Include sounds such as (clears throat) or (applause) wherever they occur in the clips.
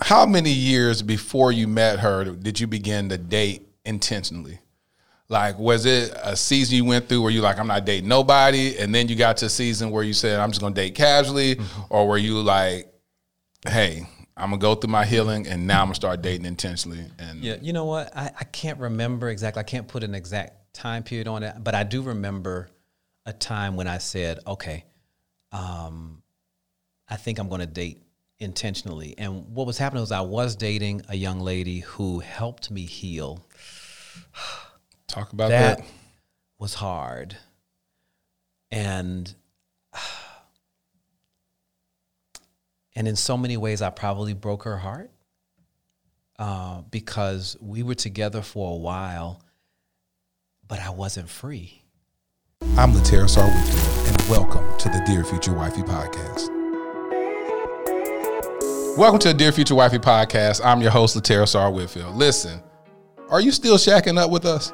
how many years before you met her did you begin to date intentionally? Like, was it a season you went through where you like, I'm not dating nobody, and then you got to a season where you said, I'm just gonna date casually, mm-hmm. or were you like, hey, I'm gonna go through my healing, and now I'm gonna start dating intentionally? And yeah, you know what? I, I can't remember exactly. I can't put an exact time period on it, but I do remember a time when I said, okay, um, I think I'm gonna date intentionally. And what was happening was I was dating a young lady who helped me heal. (sighs) Talk about that. that. Was hard. And (sighs) and in so many ways I probably broke her heart. Uh, because we were together for a while, but I wasn't free. I'm Lateris R. Whitfield, and welcome to the Dear Future Wifey podcast. Welcome to the Dear Future Wifey podcast. I'm your host, Lateris R. Whitfield. Listen, are you still shacking up with us?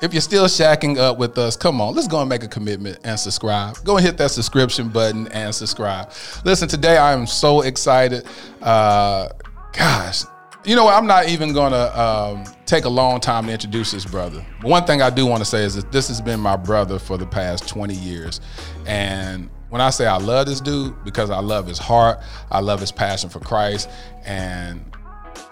If you're still shacking up with us, come on, let's go and make a commitment and subscribe. Go and hit that subscription button and subscribe. Listen, today I am so excited. Uh, gosh, you know what? I'm not even gonna um, take a long time to introduce this brother. One thing I do want to say is that this has been my brother for the past 20 years, and when I say I love this dude, because I love his heart, I love his passion for Christ, and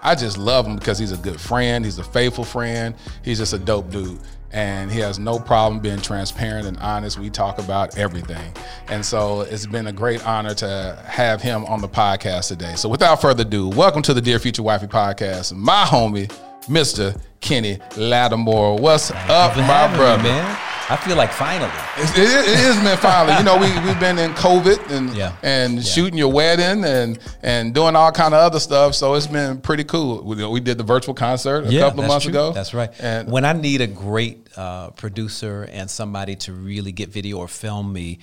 I just love him because he's a good friend, he's a faithful friend, he's just a dope dude. And he has no problem being transparent and honest. We talk about everything. And so it's been a great honor to have him on the podcast today. So without further ado, welcome to the Dear Future Wifey podcast. My homie, Mr. Kenny Lattimore. What's up, my brother? Me, man. I feel like finally. It, it, is man finally. you know, we we've been in COVID and yeah. and yeah. shooting your wedding and and doing all kind of other stuff. So it's been pretty cool. We, we did the virtual concert a yeah, couple of months true. ago. That's right. And when I need a great uh, producer and somebody to really get video or film me.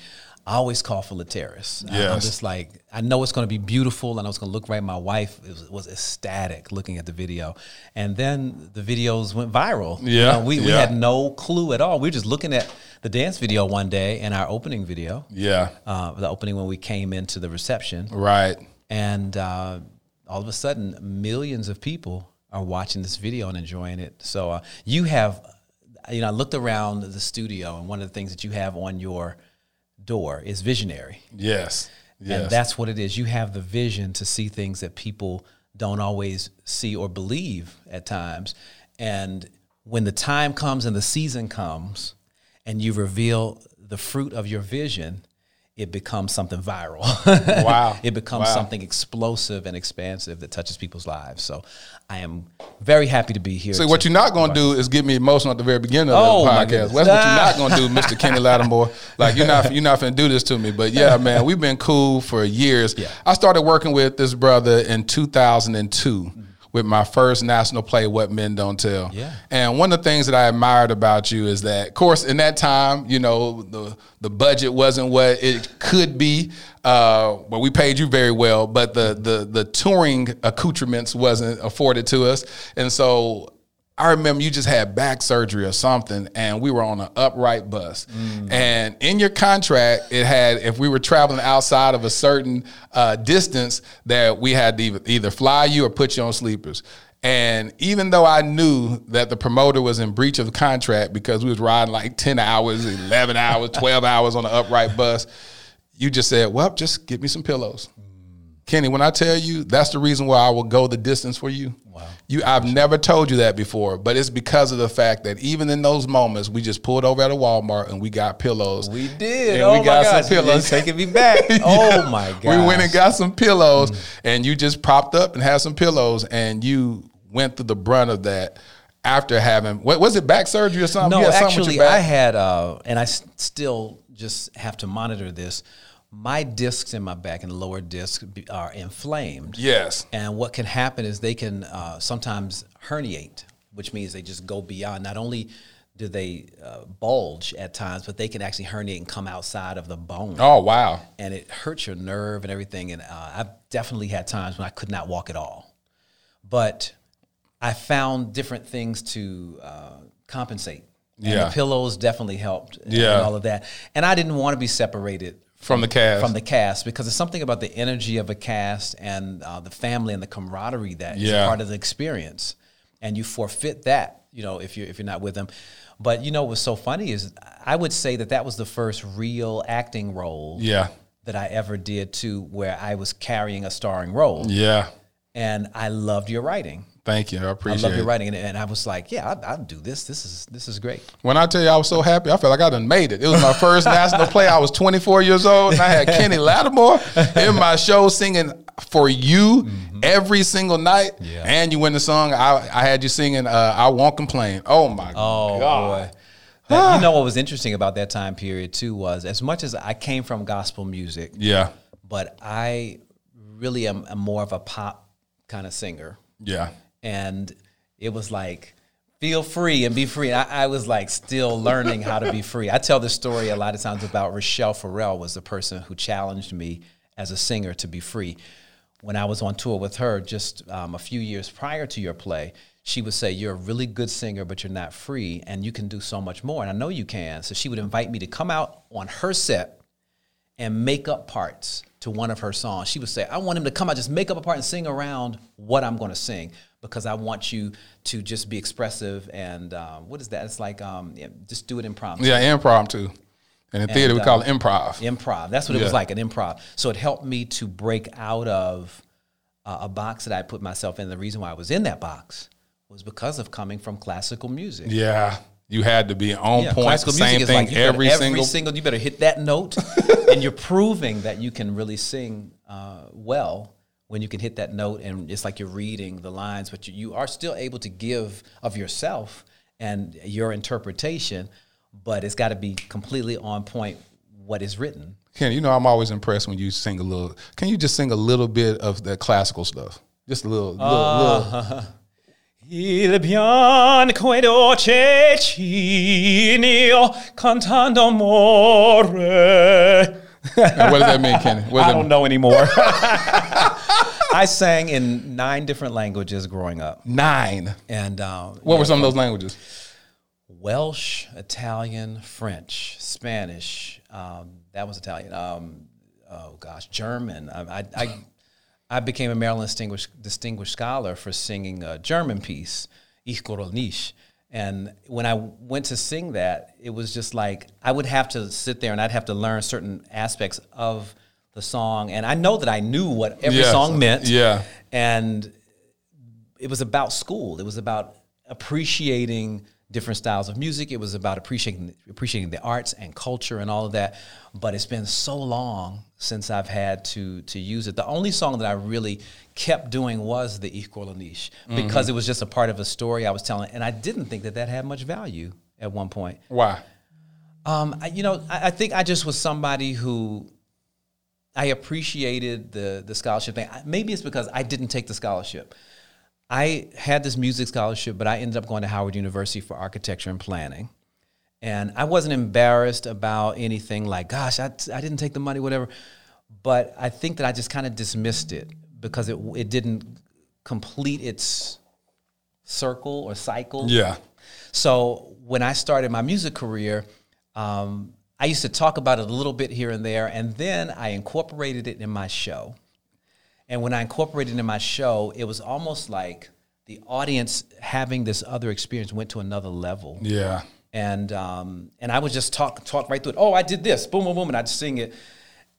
I always call for Lateris. Yes. I'm just like, I know it's going to be beautiful. And I know it's going to look right. My wife was, was, ecstatic looking at the video. And then the videos went viral. Yeah. You know, we, yeah. we had no clue at all. We were just looking at the dance video one day and our opening video. Yeah. Uh, the opening when we came into the reception. Right. And uh, all of a sudden, millions of people are watching this video and enjoying it. So uh, you have, you know, I looked around the studio and one of the things that you have on your – door is visionary. Yes. Yes. And that's what it is. You have the vision to see things that people don't always see or believe at times. And when the time comes and the season comes and you reveal the fruit of your vision, it becomes something viral. Wow. (laughs) it becomes wow. something explosive and expansive that touches people's lives. So I am very happy to be here. So what you're not going to do is get me emotional at the very beginning of oh, the podcast. That's what you're not (laughs) going to do, Mr. Kenny Lattimore. Like you're not you're not going to do this to me. But yeah, (laughs) man, we've been cool for years. Yeah. I started working with this brother in 2002. Mm-hmm with my first national play, What Men Don't Tell. Yeah. And one of the things that I admired about you is that, of course, in that time, you know, the the budget wasn't what it could be. Uh, but we paid you very well, but the the the touring accoutrements wasn't afforded to us, and so I remember you just had back surgery or something, and we were on an upright bus. Mm. And in your contract, it had if we were traveling outside of a certain uh, distance, that we had to either, fly you or put you on sleepers. And even though I knew that the promoter was in breach of the contract because we was riding like 10 hours, 11 hours, 12 (laughs) hours on an upright bus, you just said, well, just get me some pillows. Kenny, when I tell you that's the reason why I will go the distance for you. Wow. You I've never told you that before, but it's because of the fact that even in those moments we just pulled over at a Walmart and we got pillows. We did. And oh we got gosh. some pillows. Taking me back. (laughs) Oh my god. We went and got some pillows mm. and you just propped up and had some pillows and you went through the brunt of that after having what was it back surgery or something? No, actually I had uh, and I s- still just have to monitor this my discs in my back and lower discs are inflamed. Yes. And what can happen is they can uh, sometimes herniate, which means they just go beyond. Not only do they uh, bulge at times, but they can actually herniate and come outside of the bone. Oh, wow. And it hurts your nerve and everything. And uh, I've definitely had times when I could not walk at all. But I found different things to uh, compensate. And yeah. the pillows definitely helped. yeah. And all of that. And I didn't want to be separated from the cast. from the cast because there's something about the energy of a cast and uh, the family and the camaraderie that is Yeah. a part of the experience, and you forfeit that, you know, if you if you're not with them. But you know what's so funny is I would say that that was the first real acting role yeah, that I ever did too, where I was carrying a starring role, yeah. and I loved your writing. Thank you. I appreciate. It. I love your writing, and, and I was like, yeah, I'll, I'll do this. This is this is great. When I tell you I was so happy, I felt like I done made it. It was my first (laughs) national play. I was 24 years old, and I had (laughs) Kenny Lattimore in my show singing for you every single night. Mm-hmm. Yeah. And you win the song. I, I had you singing uh, "I Won't Complain." Oh my Oh god! boy. Now, you know what was interesting about that time period too was as much as I came from gospel music, Yeah, but I really am, am more of a pop kind of singer. yeah, And it was like, feel free and be free. I, I was like still learning how to be free. I tell this story a lot of times about Rachelle Ferrell was the person who challenged me as a singer to be free. When I was on tour with her just um, a few years prior to your play, she would say, You're a really good singer, but you're not free, and you can do so much more. And I know you can. So she would invite me to come out on her set and make up parts to one of her songs. She would say, I want him to come out, just make up a part and sing around what I'm going to sing because I want you to just be expressive. And um, what is that? It's like, um, yeah, just do it impromptu. yeah. Impromptu. And in theater, we uh, call it improv. Improv. That's what it was like, an improv. So it helped me to break out of uh, a box that I put myself in. The reason why I was in that box was because of coming from classical music. Yeah, you had to be on Yeah, point. classical Same music is thing like better- every, every single. You better hit that note, (laughs) and you're proving that you can really sing uh, well when you can hit that note, and it's like you're reading the lines, but you, you are still able to give of yourself and your interpretation, but it's got to be completely on point what is written. Ken, you know I'm always impressed when you sing a little. Can you just sing a little bit of the classical stuff? Just a little, little, little. Uh-huh. Il bianco dolce cantando amore. What does that mean, Kenny? I don't mean? know anymore. (laughs) I sang in nine different languages growing up, Nine. and um, What were some of those languages? Welsh, Italian, French, Spanish. Um, that was Italian. Um, oh gosh, German. I, I, I, I became a Maryland distinguished distinguished scholar for singing a German piece, Ich grolle nicht. And when I went to sing that, it was just like I would have to sit there and I'd have to learn certain aspects of the song. And I know that I knew what every Yeah. song meant. Yeah. And it was about school. It was about appreciating different styles of music. It was about appreciating appreciating the arts and culture and all of that. But it's been so long since I've had to to use it. The only song that I really kept doing was the Ich grolle nicht because it was just a part of a story I was telling, and I didn't think that that had much value at one point. Why? Um, I, you know, I, I think I just was somebody who I appreciated the the scholarship thing. Maybe it's because I didn't take the scholarship. I had this music scholarship, but I ended up going to Howard University for architecture and planning. And I wasn't embarrassed about anything like, gosh, I, I didn't take the money, whatever. But I think that I just kind of dismissed it because it, it didn't complete its circle or cycle. Yeah. So when I started my music career, um, I used to talk about it a little bit here and there, and then I incorporated it in my show. And when I incorporated it in my show, it was almost like the audience having this other experience went to another level. Yeah. And um, and I would just talk talk right through it. Oh, I did this, boom, boom, boom, and I'd sing it.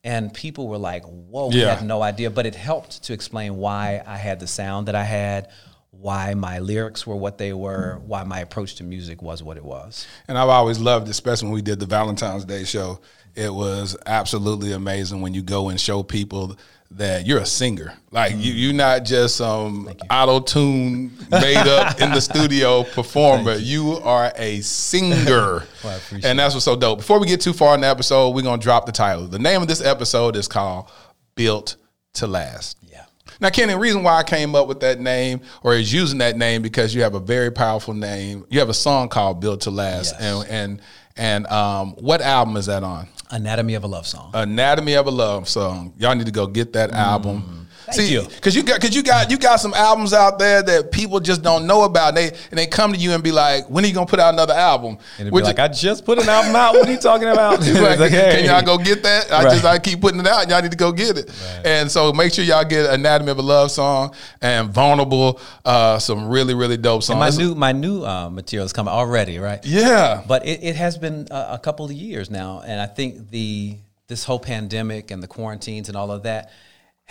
And people were like, "Whoa, we Yeah. had no idea." But it helped to explain why I had the sound that I had, why my lyrics were what they were, why my approach to music was what it was. And I've always loved, especially when we did the Valentine's Day show, it was absolutely amazing when you go and show people that you're a singer. Like you, you're not just some auto tune made up in the studio (laughs) performer. You are a singer, (laughs) Well, and that's what's so dope. Before we get too far in the episode, we're gonna drop the title. The name of this episode is called "Built to Last." Yeah. Now, Kenny, the reason why I came up with that name or is using that name because you have a very powerful name. You have a song called "Built to Last," Yes. and and and um, what album is that on? Anatomy of a Love Song. Anatomy of a Love Song. Y'all need to go get that album. See, you. because you got because you got you got some albums out there that people just don't know about. And they and they come to you and be like, "When are you gonna put out another album?" And it'd Which be like, I just put an album out. What are you talking about? (laughs) (laughs) It's like, It's like, Can y'all go get that? I Right. just I keep putting it out. and Y'all need to go get it. And so make sure y'all get Anatomy of a Love song and Vulnerable, uh, some really really dope songs. my new my new uh, material is coming already, right? yeah, But it, it has been a, a couple of years now, and I think the this whole pandemic and the quarantines and all of that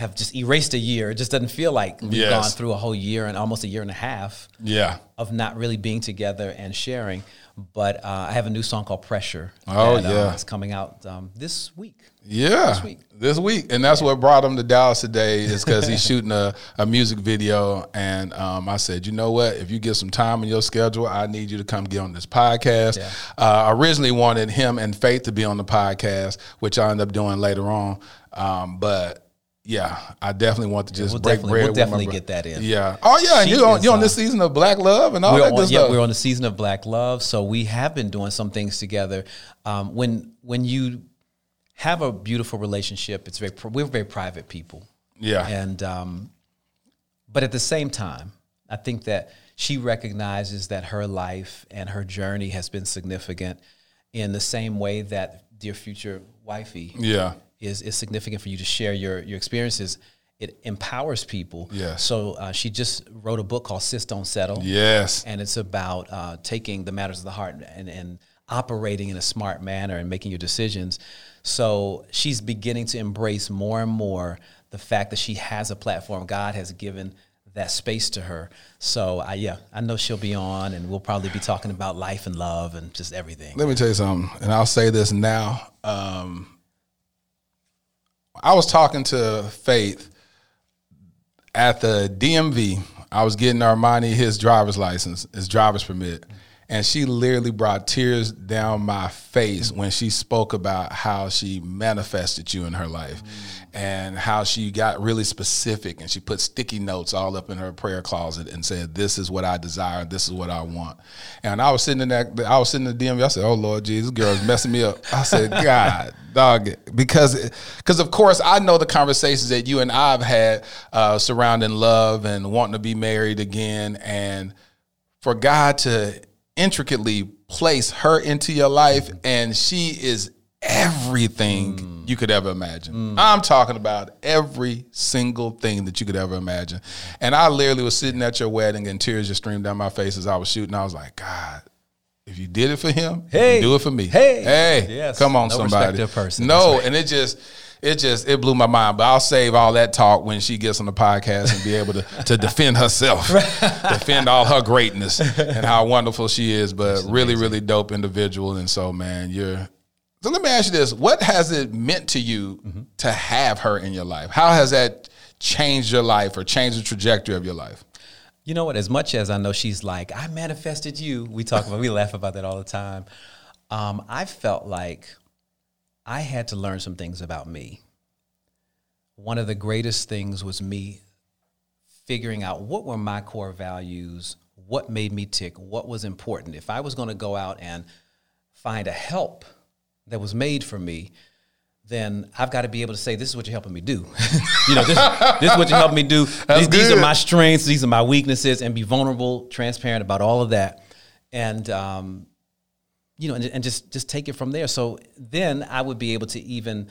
have just erased a year. It just doesn't feel like we've Yes. gone through a whole year and almost a year and a half yeah. of not really being together and sharing. But uh, I have a new song called Pressure. Oh, that, uh, yeah. it's coming out um, this week. Yeah, This week. this week, and that's what brought him to Dallas today is because he's (laughs) shooting a, a music video, and um, I said, you know what? If you get some time in your schedule, I need you to come get on this podcast. Yeah. Uh, I originally wanted him and Faith to be on the podcast, which I ended up doing later on, um, but. Yeah, I definitely want to just we'll break bread. we'll definitely get that in. Yeah. Oh yeah, She you on you on uh, this season of Black Love and all that on, good yeah, stuff. we're on the season of Black Love, so we have been doing some things together. Um, when when you have a beautiful relationship, it's very we're very private people, yeah. and um, but at the same time, I think that she recognizes that her life and her journey has been significant in the same way that dear future wifey Yeah. Is is significant for you to share your your experiences. It empowers people. Yes. So uh, she just wrote a book called "Sis Don't Settle." Yes. and it's about uh, taking the matters of the heart and, and operating in a smart manner and making your decisions. So she's beginning to embrace more and more the fact that she has a platform. God has given that space to her. So I, yeah, I know she'll be on, and we'll probably be talking about life and love and just everything. Let me tell you something, and I'll say this now. Um, I was talking to Faith at the DMV. I was getting Armani his driver's license, his driver's permit, and she literally brought tears down my face when she spoke about how she manifested you in her life and how she got really specific and she put sticky notes all up in her prayer closet and said, "This is what I desire. This is what I want." And I was sitting in that, I was sitting in the DMV. I said, "Oh Lord Jesus, girl's messing me up." I said, (laughs) "God, dog," because because of course I know the conversations that you and I've had uh, surrounding love and wanting to be married again, and for God to intricately place her into your life, and she is everything mm. you could ever imagine. Mm. I'm talking about every single thing that you could ever imagine. And I literally was sitting at your wedding, and tears just streamed down my face as I was shooting. I was like, God. If you did it for him, Hey. do it for me. Hey. hey, Yes. come on, No somebody. respect to a person. No, and it just, it just, it blew my mind. But I'll save all that talk when she gets on the podcast and be able to to defend herself, (laughs) defend all her greatness and how wonderful she is. But really, really dope individual. And so, man, you're. So let me ask you this: What has it meant to you Mm-hmm. to have her in your life? How has that changed your life or changed the trajectory of your life? You know what? As much as I know she's like, I manifested you. We talk about, we laugh about that all the time. Um, I felt like I had to learn some things about me. One of the greatest things was me figuring out what were my core values, what made me tick, what was important. If I was going to go out and find a help that was made for me, then I've got to be able to say, this is what you're helping me do. (laughs) you know, this, this is what you're helping me do. (laughs) These, these are my strengths, these are my weaknesses, and be vulnerable, transparent about all of that. And, um, you know, and, and just, just take it from there. So then I would be able to even,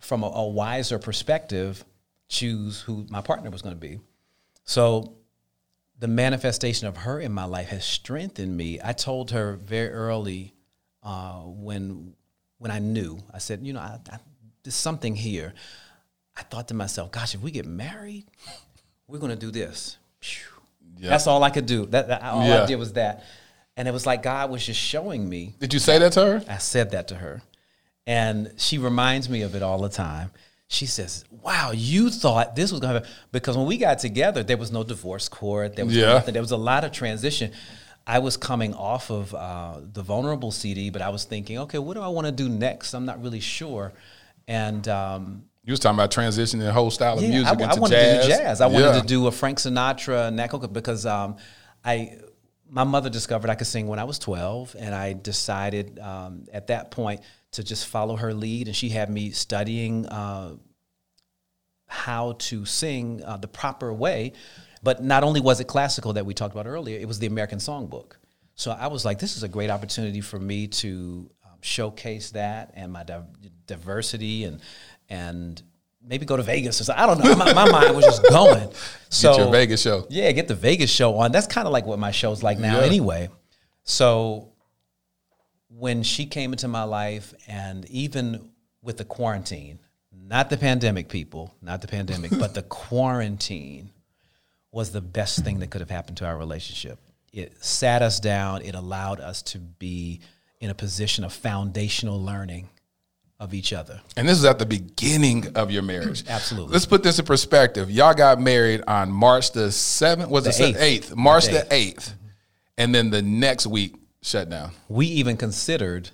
from a, a wiser perspective, choose who my partner was going to be. So the manifestation of her in my life has strengthened me. I told her very early uh, when when I knew. I said, you know, I, I, there's something here. I thought to myself, gosh, if we get married, we're going to do this. Phew. That's all I could do. That, that all Yeah. I did was that, and it was like God was just showing me. Did you say that to her? I said that to her. And she reminds me of it all the time. She says, Wow, you thought this was going to happen. Because when we got together, there was no divorce court. There was Yeah. nothing. There was a lot of transition. I was coming off of uh, the Vulnerable CD, but I was thinking, okay, what do I want to do next? I'm not really sure. And um, You was talking about transitioning the whole style of yeah, music I, into I wanted jazz. to do jazz. I wanted to do a Frank Sinatra, Nat Cole, because um, I, my mother discovered I could sing when I was 12, and I decided um, at that point to just follow her lead, and she had me studying uh, how to sing uh, the proper way. But not only was it classical that we talked about earlier, it was the American Songbook. So I was like, this is a great opportunity for me to um, showcase that and my di- diversity and and maybe go to Vegas or something. I don't know. My, my mind was just (laughs) going. So Get your Vegas show. yeah, get the Vegas show on. That's kind of like what my show's like now, Yeah. anyway. So when she came into my life, and even with the quarantine, not the pandemic, people, not the pandemic, but the (laughs) quarantine was the best thing that could have happened to our relationship. It sat us down, it allowed us to be in a position of foundational learning of each other. And this is at the beginning of your marriage. (clears throat) Absolutely. Let's put this in perspective. Y'all got married on March the 7th, was The 7th? 8th. 8th? March The the 8th. And then the next week, shut down. we even considered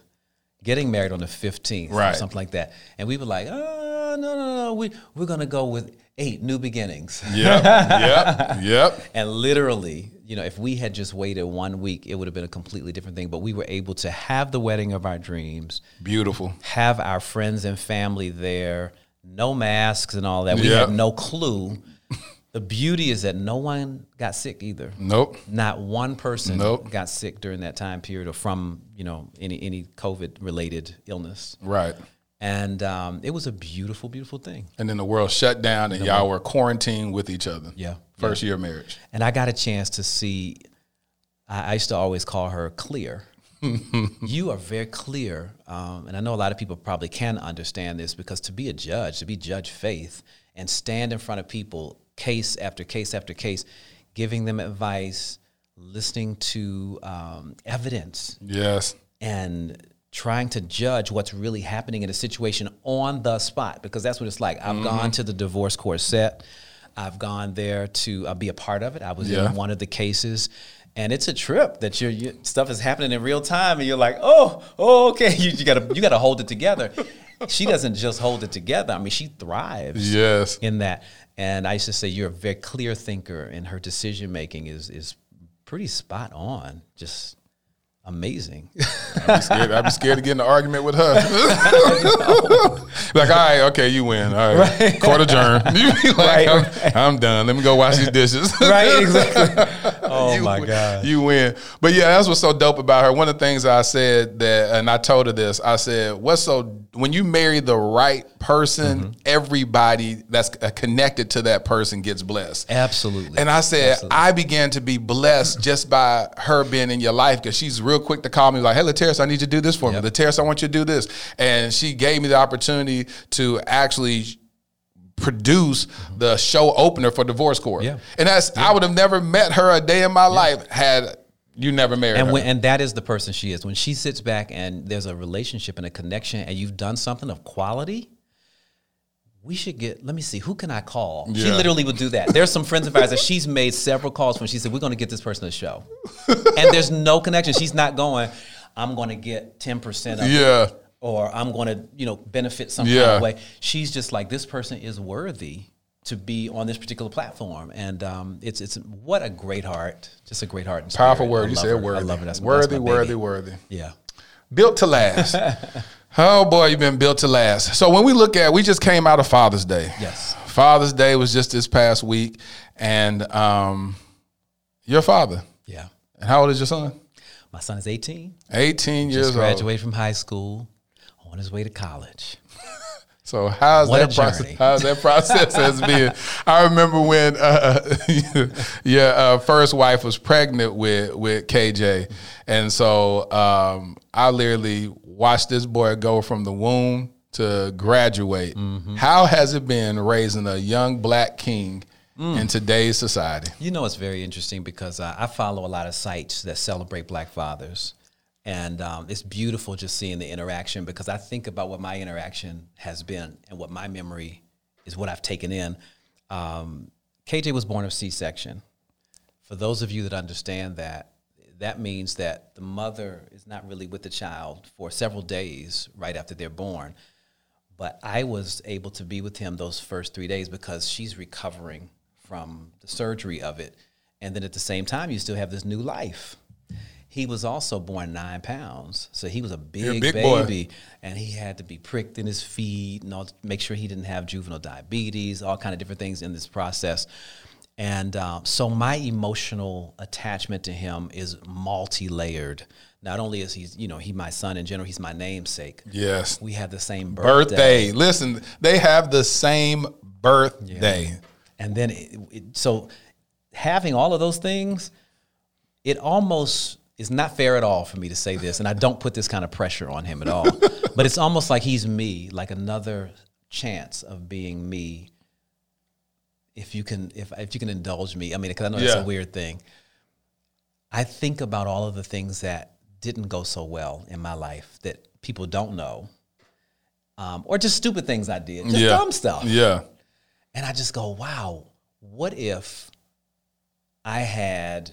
getting married on the 15th or Right. something like that. And we were like, oh, no, no, no, we, we're going to go with eight new beginnings. Yep, yep, yep. (laughs) And literally, you know, if we had just waited one week, it would have been a completely different thing. But we were able to have the wedding of our dreams, Beautiful. have our friends and family there, no masks and all that. We Yeah. had no clue. the beauty is that no one got sick either. Nope. Not one person Nope. got sick during that time period or from, you know, any any COVID related illness. Right. And um, it was a beautiful, beautiful thing. And then the world shut down and y'all were quarantined with each other. Yeah. First year of marriage. And I got a chance to see, I, I used to always call her clear. (laughs) you are very clear. Um, and I know a lot of people probably can understand this because to be a judge, to be Judge Faith, and stand in front of people, case after case after case, giving them advice, listening to um, evidence, Yes. and trying to judge what's really happening in a situation on the spot because that's what it's like. I've gone to the divorce court set. I've gone there to uh, be a part of it. I was Yeah. in one of the cases. And it's a trip that your you, stuff is happening in real time, and you're like, oh, oh, okay. (laughs) You, you gotta you gotta hold it together. she doesn't just hold it together. I mean, she thrives Yes. in that. And I used to say you're a very clear thinker, and her decision making is is pretty spot on. Just amazing. (laughs) I'd be scared, I'd be scared to get in an argument with her. (laughs) like, all right, okay, you win. All right. Court adjourned. (laughs) Like, Right, I'm, I'm done. Let me go wash these dishes. right? Exactly. Oh you, my god. You win. But yeah, that's what's so dope about her. One of the things I said that, and I told her this, I said, what's so, when you marry the right person, Mm-hmm. everybody that's uh, connected to that person gets blessed. Absolutely. And I said, Absolutely. I began to be blessed just by her being in your life because she's real quick to call me like, hey, Lateris, I need you to do this for Yep. me. Lateris, I want you to do this. And she gave me the opportunity to actually produce mm-hmm. the show opener for Divorce Court. Yeah. And that's, I would have never met her a day in my life had you never married and her. and that is the person she is. When she sits back and there's a relationship and a connection, and you've done something of quality, we should get. Let me see, who can I call? She literally would do that. There's some friends of ours that she's made several calls when she said, "We're going to get this person a show," (laughs) and there's no connection. She's not going. I'm going to get ten percent of it, yeah. or I'm going to you know benefit some kind of way. She's just like this person is worthy to be on this particular platform, and um, it's it's what a great heart, just a great heart. And Powerful spirit. word. You said worthy. I love her. That's worthy, that's my baby. worthy, worthy. Yeah. Built to last. (laughs) oh boy, you've been built to last. So when we look at, we just came out of Father's Day. Yes. Father's Day was just this past week, and um, your father. Yeah. And how old is your son? My son is 18. 18 years Just old. graduated from high school, on his way to college. So how's What that process? How's that process (laughs) has been? I remember when uh, (laughs) your uh, first wife was pregnant with with KJ, and so um, I literally watched this boy go from the womb to graduate. Mm-hmm. How has it been raising a young black king Mm. in today's society? You know, it's very interesting because uh, I follow a lot of sites that celebrate black fathers. And um, it's beautiful just seeing the interaction because I think about what my interaction has been and what my memory is what I've taken in. Um, KJ was born of C section. For those of you that understand that, that means that the mother is not really with the child for several days right after they're born. But I was able to be with him those first three days because she's recovering from the surgery of it. And then at the same time, you still have this new life. He was also born nine pounds, so he was a big, big boy. baby, and he had to be pricked in his feet and all, make sure he didn't have juvenile diabetes, all kind of different things in this process. And um, so my emotional attachment to him is multi-layered. Not only is he, you know, he my son in general, he's my namesake. Yes. We have the same birthday. Birthday. Listen, they have the same birthday. And then, it, it, so having all of those things, it almost is not fair at all for me to say this, and I don't put this kind of pressure on him at all. (laughs) but it's almost like he's me, like another chance of being me. If you can, if if you can indulge me, I mean, because I know it's Yeah. a weird thing. I think about all of the things that didn't go so well in my life that people don't know, um, or just stupid things I did, just Yeah. dumb stuff. Yeah. And I just go, wow, what if I had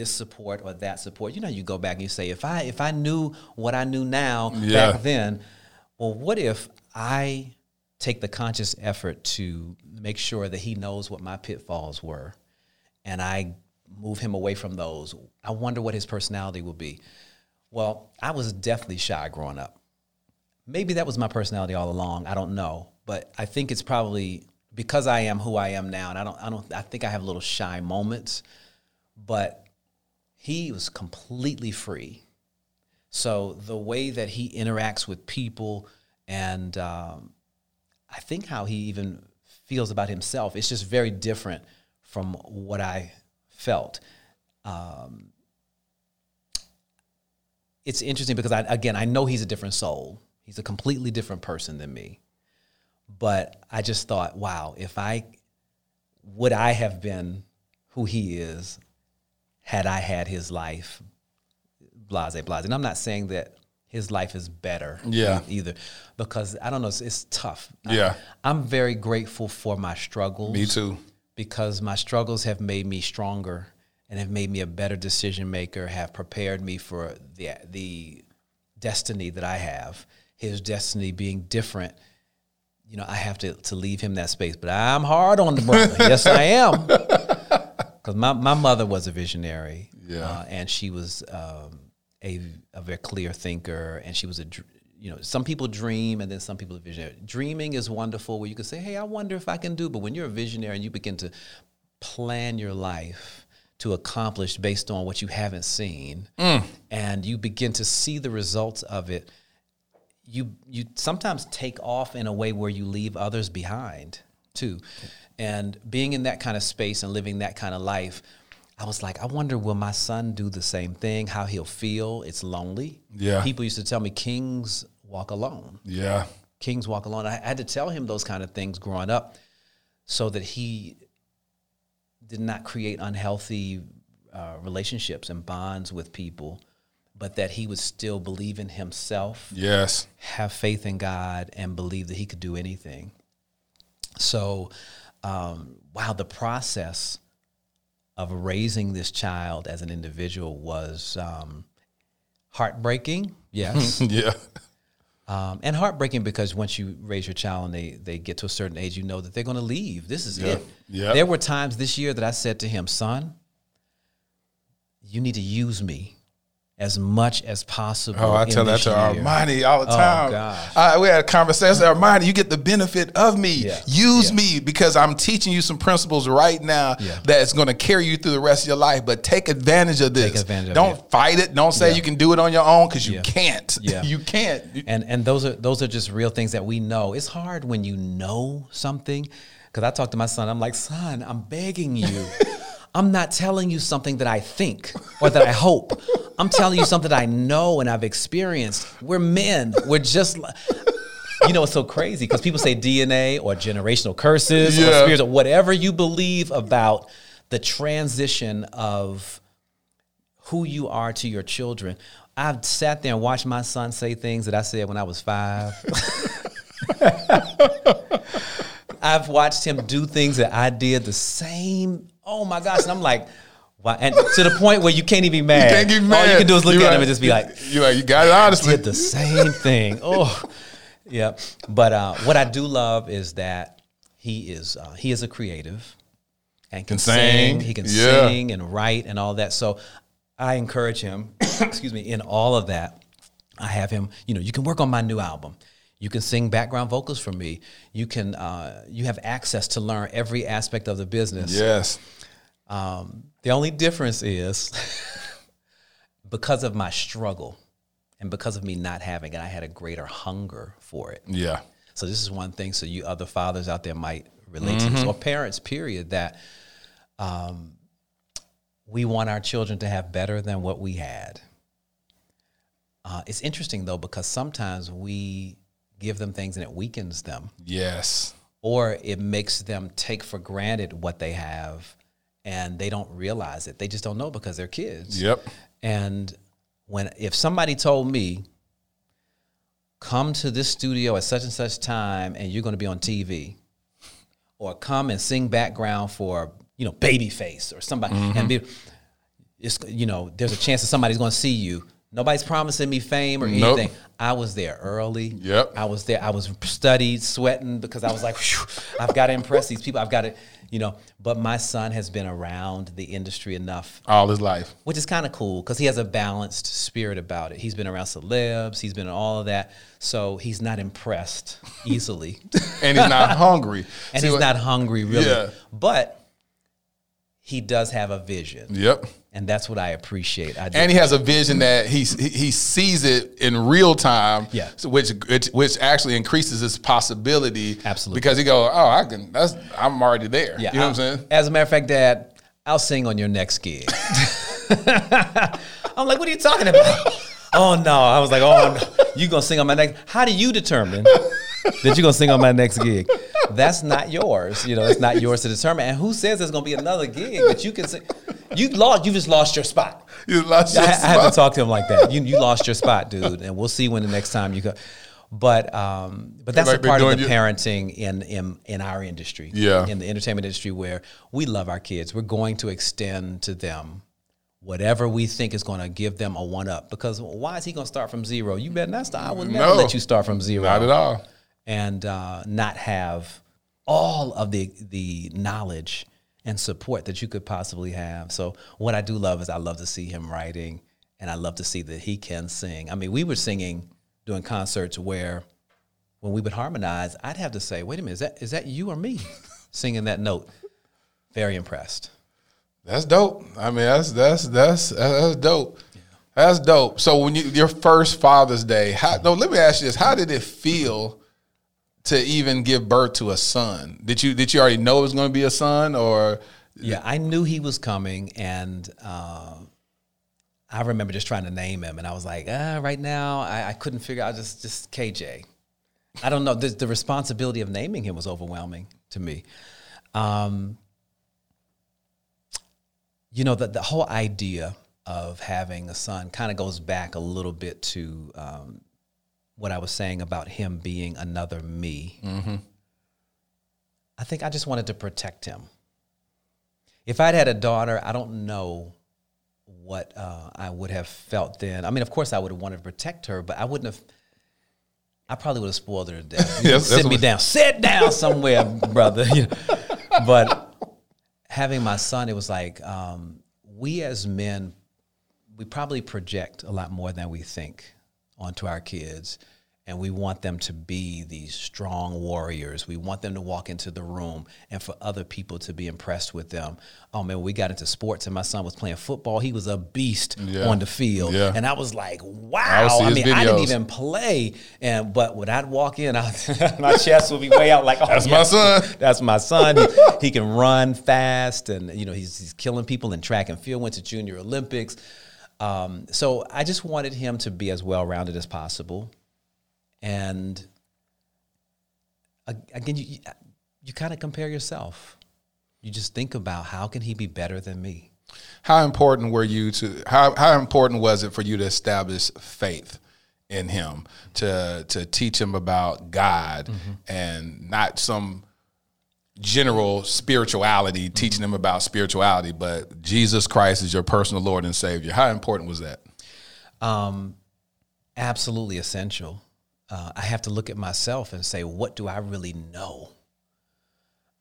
this support or that support? You know, you go back and you say, if I if I knew what I knew now Yeah. back then, well, what if I take the conscious effort to make sure that he knows what my pitfalls were and I move him away from those? I wonder what his personality will be. Well, I was definitely shy growing up maybe that was my personality all along. I don't know, but I think it's probably because I am who I am now, and I don't, I don't, I think I have little shy moments, but he was completely free. So the way that he interacts with people, and um, I think how he even feels about himself, it's just very different from what I felt. Um, it's interesting because I again I know he's a different soul. He's a completely different person than me. But I just thought, wow, if I would I have been who he is had I had his life, blase blase. And I'm not saying that his life is better Yeah. either because I don't know, it's, it's tough. Yeah. I, I'm very grateful for my struggles Me too. because my struggles have made me stronger and have made me a better decision maker, have prepared me for the the destiny that I have. His destiny being different, you know, I have to to leave him that space. But I'm hard on the brother. (laughs) yes, I am. Because my, my mother was a visionary, Yeah. uh, and she was um, a a very clear thinker, and she was a dr- you know some people dream and then some people are visionary. Dreaming is wonderful, where you can say, "Hey, I wonder if I can do," but when you're a visionary and you begin to plan your life to accomplish based on what you haven't seen, and you begin to see the results of it, you you sometimes take off in a way where you leave others behind too. And being in that kind of space and living that kind of life, I was like, I wonder will my son do the same thing? How he'll feel? It's lonely. Yeah. People used to tell me kings walk alone. Yeah. Kings walk alone. I had to tell him those kind of things growing up so that he did not create unhealthy uh, relationships and bonds with people, but that he would still believe in himself Yes. have faith in God and believe that He could do anything. So, um, wow, the process of raising this child as an individual was um, heartbreaking, (laughs) yes, Yeah. um, and heartbreaking because once you raise your child and they they get to a certain age, you know that they're going to leave. This is Yeah. it. Yeah. There were times this year that I said to him, "Son, you need to use me." As much as possible. Oh, I tell that to year." Armani all the Oh, time. gosh. Uh, we had a conversation. Armani, you get the benefit of me. Yeah. Use Yeah. me because I'm teaching you some principles right now Yeah. that's going to carry you through the rest of your life. But take advantage of this. advantage of Don't it. fight it. Don't say you can do it on your own because (laughs) you can't. Yeah. you can't. and and those are those are just real things that we know. It's hard when you know something. Because I talk to my son, I'm like, son, I'm begging you. (laughs) I'm not telling you something that I think or that I hope. I'm telling you something that I know and I've experienced. We're men. We're just you know, it's so crazy because people say DNA or generational curses or spirits or whatever you believe about the transition of who you are to your children. I've sat there and watched my son say things that I said when I was five. (laughs) I've watched him do things that I did the same. Oh my gosh! And I'm like, why? And to the point where you can't even be mad. Can't get mad. All you can do is look You at right. him and just be like, you, right. you got it honestly. did the same thing. (laughs) Oh, yeah. But uh, what I do love is that he is uh, he is a creative and can, sing. sing. He can Yeah. sing and write and all that. So I encourage him, (coughs) excuse me, in all of that. I have him, you know, you can work on my new album. You can sing background vocals for me. You can, uh, you have access to learn every aspect of the business. Yes. Um, the only difference is (laughs) because of my struggle and because of me not having it, I had a greater hunger for it. Yeah. So this is one thing. So you other fathers out there might relate to this, or parents, period, that um, we want our children to have better than what we had. Uh, it's interesting though because sometimes we give them things and it weakens them, Yes. or it makes them take for granted what they have, and they don't realize it. They just don't know because they're kids. Yep. And when if somebody told me, come to this studio at such and such time and you're going to be on TV, or come and sing background for you know Babyface or somebody, and mm-hmm. be, it's you know there's a chance that somebody's going to see you. Nobody's promising me fame or Nope. anything. I was there early. Yep. I was there. I was studied, sweating because I was like, I've got to impress these people. I've got to, you know. But my son has been around the industry enough All his life. which is kind of cool because he has a balanced spirit about it. He's been around celebs, he's been in all of that, so he's not impressed easily, (laughs) And he's not hungry. and See he's what- not hungry really. Yeah. But he does have a vision, Yep. And that's what I appreciate. I. And he has a vision that he he sees it in real time. Yeah. which which actually increases his possibility. Absolutely. Because he go, oh, I can. That's I'm already there. yeah, You know I- what I'm saying? As a matter of fact, Dad, I'll sing on your next gig. (laughs) I'm like, what are you talking about? (laughs) oh no! I was like, oh, no. you gonna sing on my next? How do you determine that you're gonna sing on my next gig? That's not yours. You know, it's not yours to determine. And who says there's gonna be another gig that you can sing? You lost. You just lost your spot. You lost I, your I spot. haven't talked to him like that. You you lost your spot, dude, and we'll see when the next time you go. But um, but that's Like a part of the parenting in in in our industry, Yeah. in the entertainment industry, where we love our kids. We're going to extend to them whatever we think is going to give them a one up. Because why is he going to start from zero? You better not start. I would never No. let you start from zero. Not at all. And uh, not have all of the the knowledge and support that you could possibly have. So what I do love is I love to see him writing, and I love to see that he can sing. I mean, we were singing doing concerts where when we would harmonize, I'd have to say, "Wait a minute, is that is that you or me (laughs) singing that note?" Very impressed. That's dope. I mean, that's that's that's that's dope. That's dope. So when you your first Father's Day, how, no, let me ask you this: How did it feel to even give birth to a son? Did you did you already know it was going to be a son, or Yeah, I knew he was coming, and uh, I remember just trying to name him, and I was like, ah, right now, I, I couldn't figure out just just KJ. I don't know. The, the responsibility of naming him was overwhelming to me. Um, you know, the, the whole idea of having a son kind of goes back a little bit to um, what I was saying about him being another me. I think I just wanted to protect him. If I'd had a daughter, I don't know what uh, I would have felt then. I mean, of course, I would have wanted to protect her, but I wouldn't have. I probably would have spoiled her to death. (laughs) Yes, sit me down, sit down somewhere, (laughs) brother. You know. But having my son, it was like um, we as men, we probably project a lot more than we think onto our kids. And we want them to be these strong warriors. We want them to walk into the room and for other people to be impressed with them. Oh man, we got into sports and my son was playing football. He was a beast Yeah. on the field. Yeah. And I was like, wow. I, his mean, I didn't even play. And but when I'd walk in, I, (laughs) my chest would be way out like, oh, That's yeah, my son. That's my son. He, he can run fast, and you know he's, he's killing people in track and field. Went to Junior Olympics. Um, so I just wanted him to be as well rounded as possible. And again, you you, kind of compare yourself. You just think about how can he be better than me. how important were you to how how important was it for you to establish faith in him to to teach him about God and not some general spirituality teaching them about spirituality but Jesus Christ is your personal Lord and Savior how important was that Um, absolutely essential. Uh, I have to look at myself and say, what do I really know?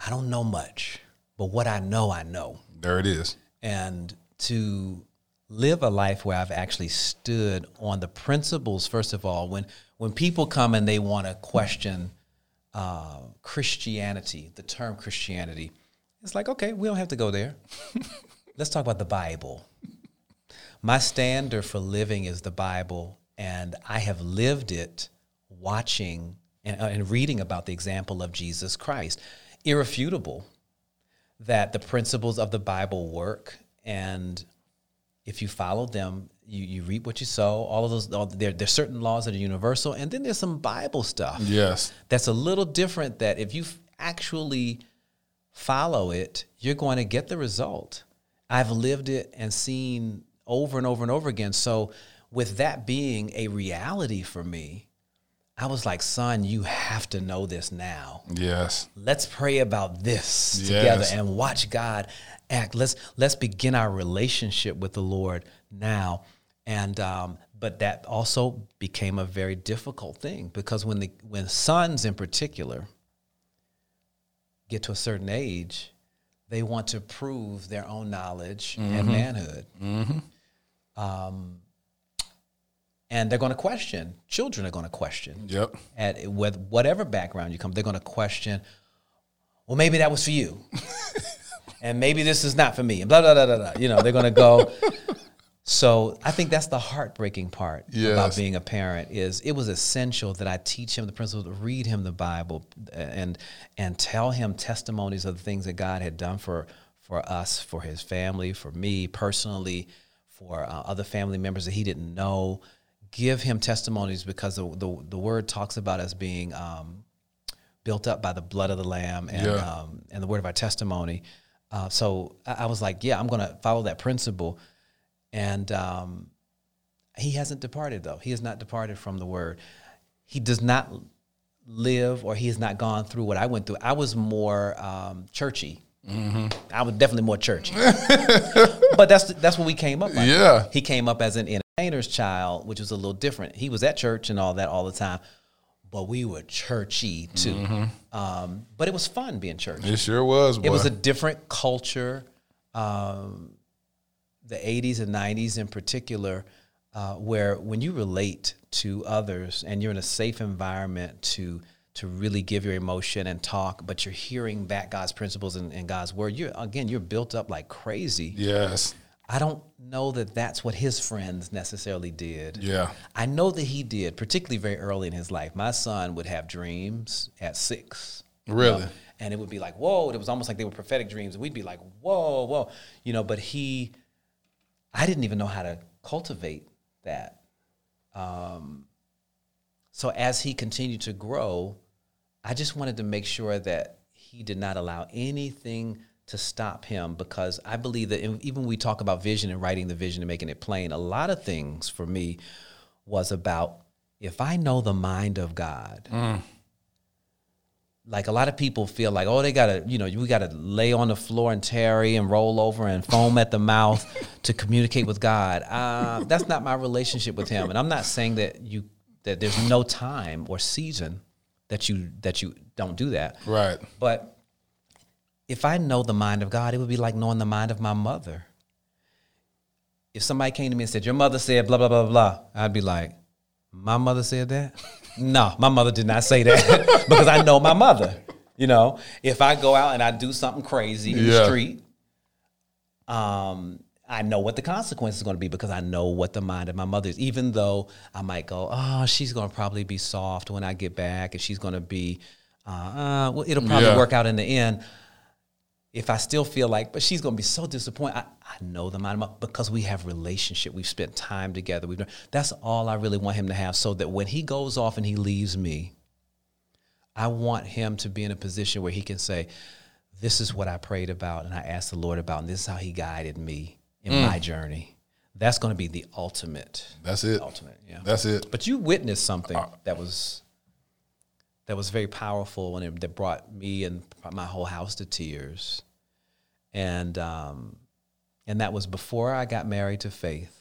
I don't know much, but what I know, I know. there it is and to live a life where I've actually stood on the principles. First of all, when when people come and they want to question uh, Christianity, the term Christianity, it's like okay, we don't have to go there. (laughs) Let's talk about the Bible. My standard for living is the Bible, and I have lived it watching and, uh, and reading about the example of Jesus Christ. Irrefutable that the principles of the Bible work, and if you follow them, you, you reap what you sow. All of those, all, there, there's certain laws that are universal, and then there's some Bible stuff Yes. that's a little different. That if you actually follow it, you're going to get the result. I've lived it and seen over and over and over again. So, with that being a reality for me, I was like, son, you have to know this now. Yes. Let's pray about this Yes. together and watch God act. Let's let's begin our relationship with the Lord now. And um, but that also became a very difficult thing because when the when sons in particular get to a certain age, they want to prove their own knowledge and manhood. Um, and they're going to question. Children are going to question Yep. at with whatever background you come, they're going to question. Well, maybe that was for you, (laughs) and maybe this is not for me. And blah blah blah blah. blah. You know, they're going to go. So I think that's the heartbreaking part about being a parent. Is it was essential that I teach him the principles, read him the Bible, and and tell him testimonies of the things that God had done for for us, for his family, for me personally, for uh, other family members that he didn't know. Give him testimonies because the the, the word talks about us being um, built up by the blood of the lamb and Yeah. um, and the word of our testimony. Uh, so I, I was like, yeah, I'm going to follow that principle. And um, he hasn't departed though. He has not departed from the word. He does not live or he has not gone through what I went through. I was more um, churchy. I was definitely more churchy. (laughs) but that's that's what we came up. Like. Yeah. He came up as an entertainer's child, which was a little different. He was at church and all that all the time, but we were churchy too. Um, but it was fun being churchy. It sure was. Boy. It was a different culture. Um, the 80s and 90s in particular, uh, where when you relate to others and you're in a safe environment to to really give your emotion and talk, but you're hearing back God's principles and, and God's word. You're again, you're built up like crazy. yes. I don't know that that's what his friends necessarily did. Yeah. I know that he did, particularly very early in his life. My son would have dreams at six. you know, Really? and it would be like, whoa, it was almost like they were prophetic dreams. And we'd be like, whoa, whoa. You know, but he, I didn't even know how to cultivate that. Um, so as he continued to grow, I just wanted to make sure that he did not allow anything to stop him because I believe that even when we talk about vision and writing the vision and making it plain, a lot of things for me was about if I know the mind of God. Like a lot of people feel like, oh, they gotta, you know, we gotta lay on the floor and tarry and roll over and foam at the mouth (laughs) to communicate with God. Uh, that's not my relationship with Him, and I'm not saying that you that there's no time or season that you that you don't do that. Right. But if I know the mind of God, it would be like knowing the mind of my mother. If somebody came to me and said, Your mother said blah, blah, blah, blah, I'd be like, My mother said that? (laughs) no, my mother did not say that (laughs) because I know my mother. You know, if I go out and I do something crazy in the street, um, I know what the consequence is going to be because I know what the mind of my mother is. Even though I might go, oh, she's going to probably be soft when I get back, and she's going to be, uh, uh, well, it'll probably Yeah. work out in the end. If I still feel like, but she's going to be so disappointed, I, I know the mind of because we have relationship, we've spent time together. We've done, that's all I really want him to have, so that when he goes off and he leaves me, I want him to be in a position where he can say, This is what I prayed about and I asked the Lord about, and this is how he guided me in mm. my journey. That's going to be the ultimate. That's it. Ultimate, yeah. That's it. But you witnessed something uh, that was that was very powerful and it, that brought me and my whole house to tears. And um, and that was before I got married to Faith.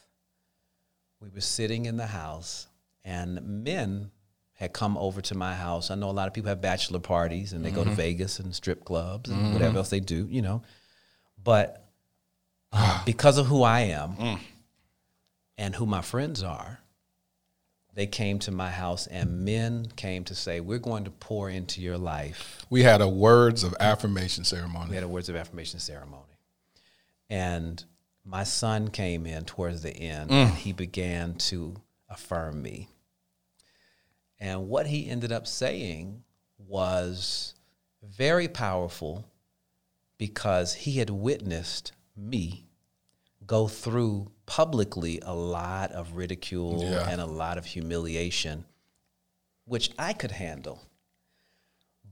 We were sitting in the house, and men had come over to my house. I know a lot of people have bachelor parties and they go to mm-hmm. Vegas and strip clubs and mm-hmm. whatever else they do, you know. But (sighs) because of who I am, mm. and who my friends are, they came to my house and men came to say, We're going to pour into your life. We had a words of affirmation ceremony. We had a words of affirmation ceremony. And my son came in towards the end and mm. he began to affirm me. And what he ended up saying was very powerful because he had witnessed me go through publicly a lot of ridicule Yeah. and a lot of humiliation, which I could handle.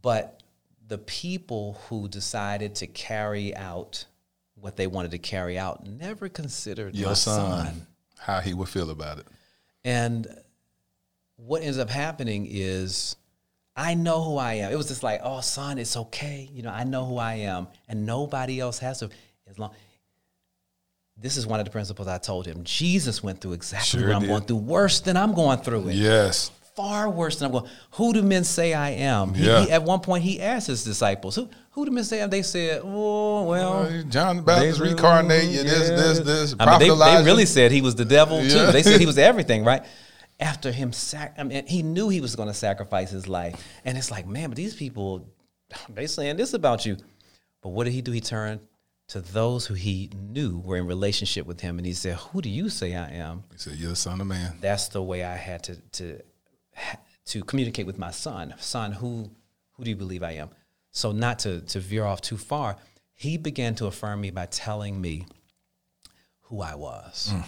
But the people who decided to carry out what they wanted to carry out never considered Your son, son. how he would feel about it. And what ends up happening is I know who I am. It was just like, oh, son, it's okay. You know, I know who I am, and nobody else has to. As long, this is one of the principles I told him. Jesus went through exactly Sure what I'm did. going through, worse than I'm going through it. Yes. Far worse than I'm going. Who do men say I am? He- Yeah. he- at one point, he asked his disciples, "Who who do men say I am?" They said, "Oh, well." Uh, John the Baptist reincarnated. reincarnate you. This, this, this. I mean, they, they really said he was the devil Yeah. too. They said he (laughs) was everything, right? After him, sac- I mean, he knew he was going to sacrifice his life, and it's like, man, but these people, they saying this about you. But what did he do? He turned to those who he knew were in relationship with him, and he said, "Who do you say I am?" He said, "You're the son of man." That's the way I had to to to communicate with my son. Son, who who do you believe I am? So not to to veer off too far, he began to affirm me by telling me who I was. Mm.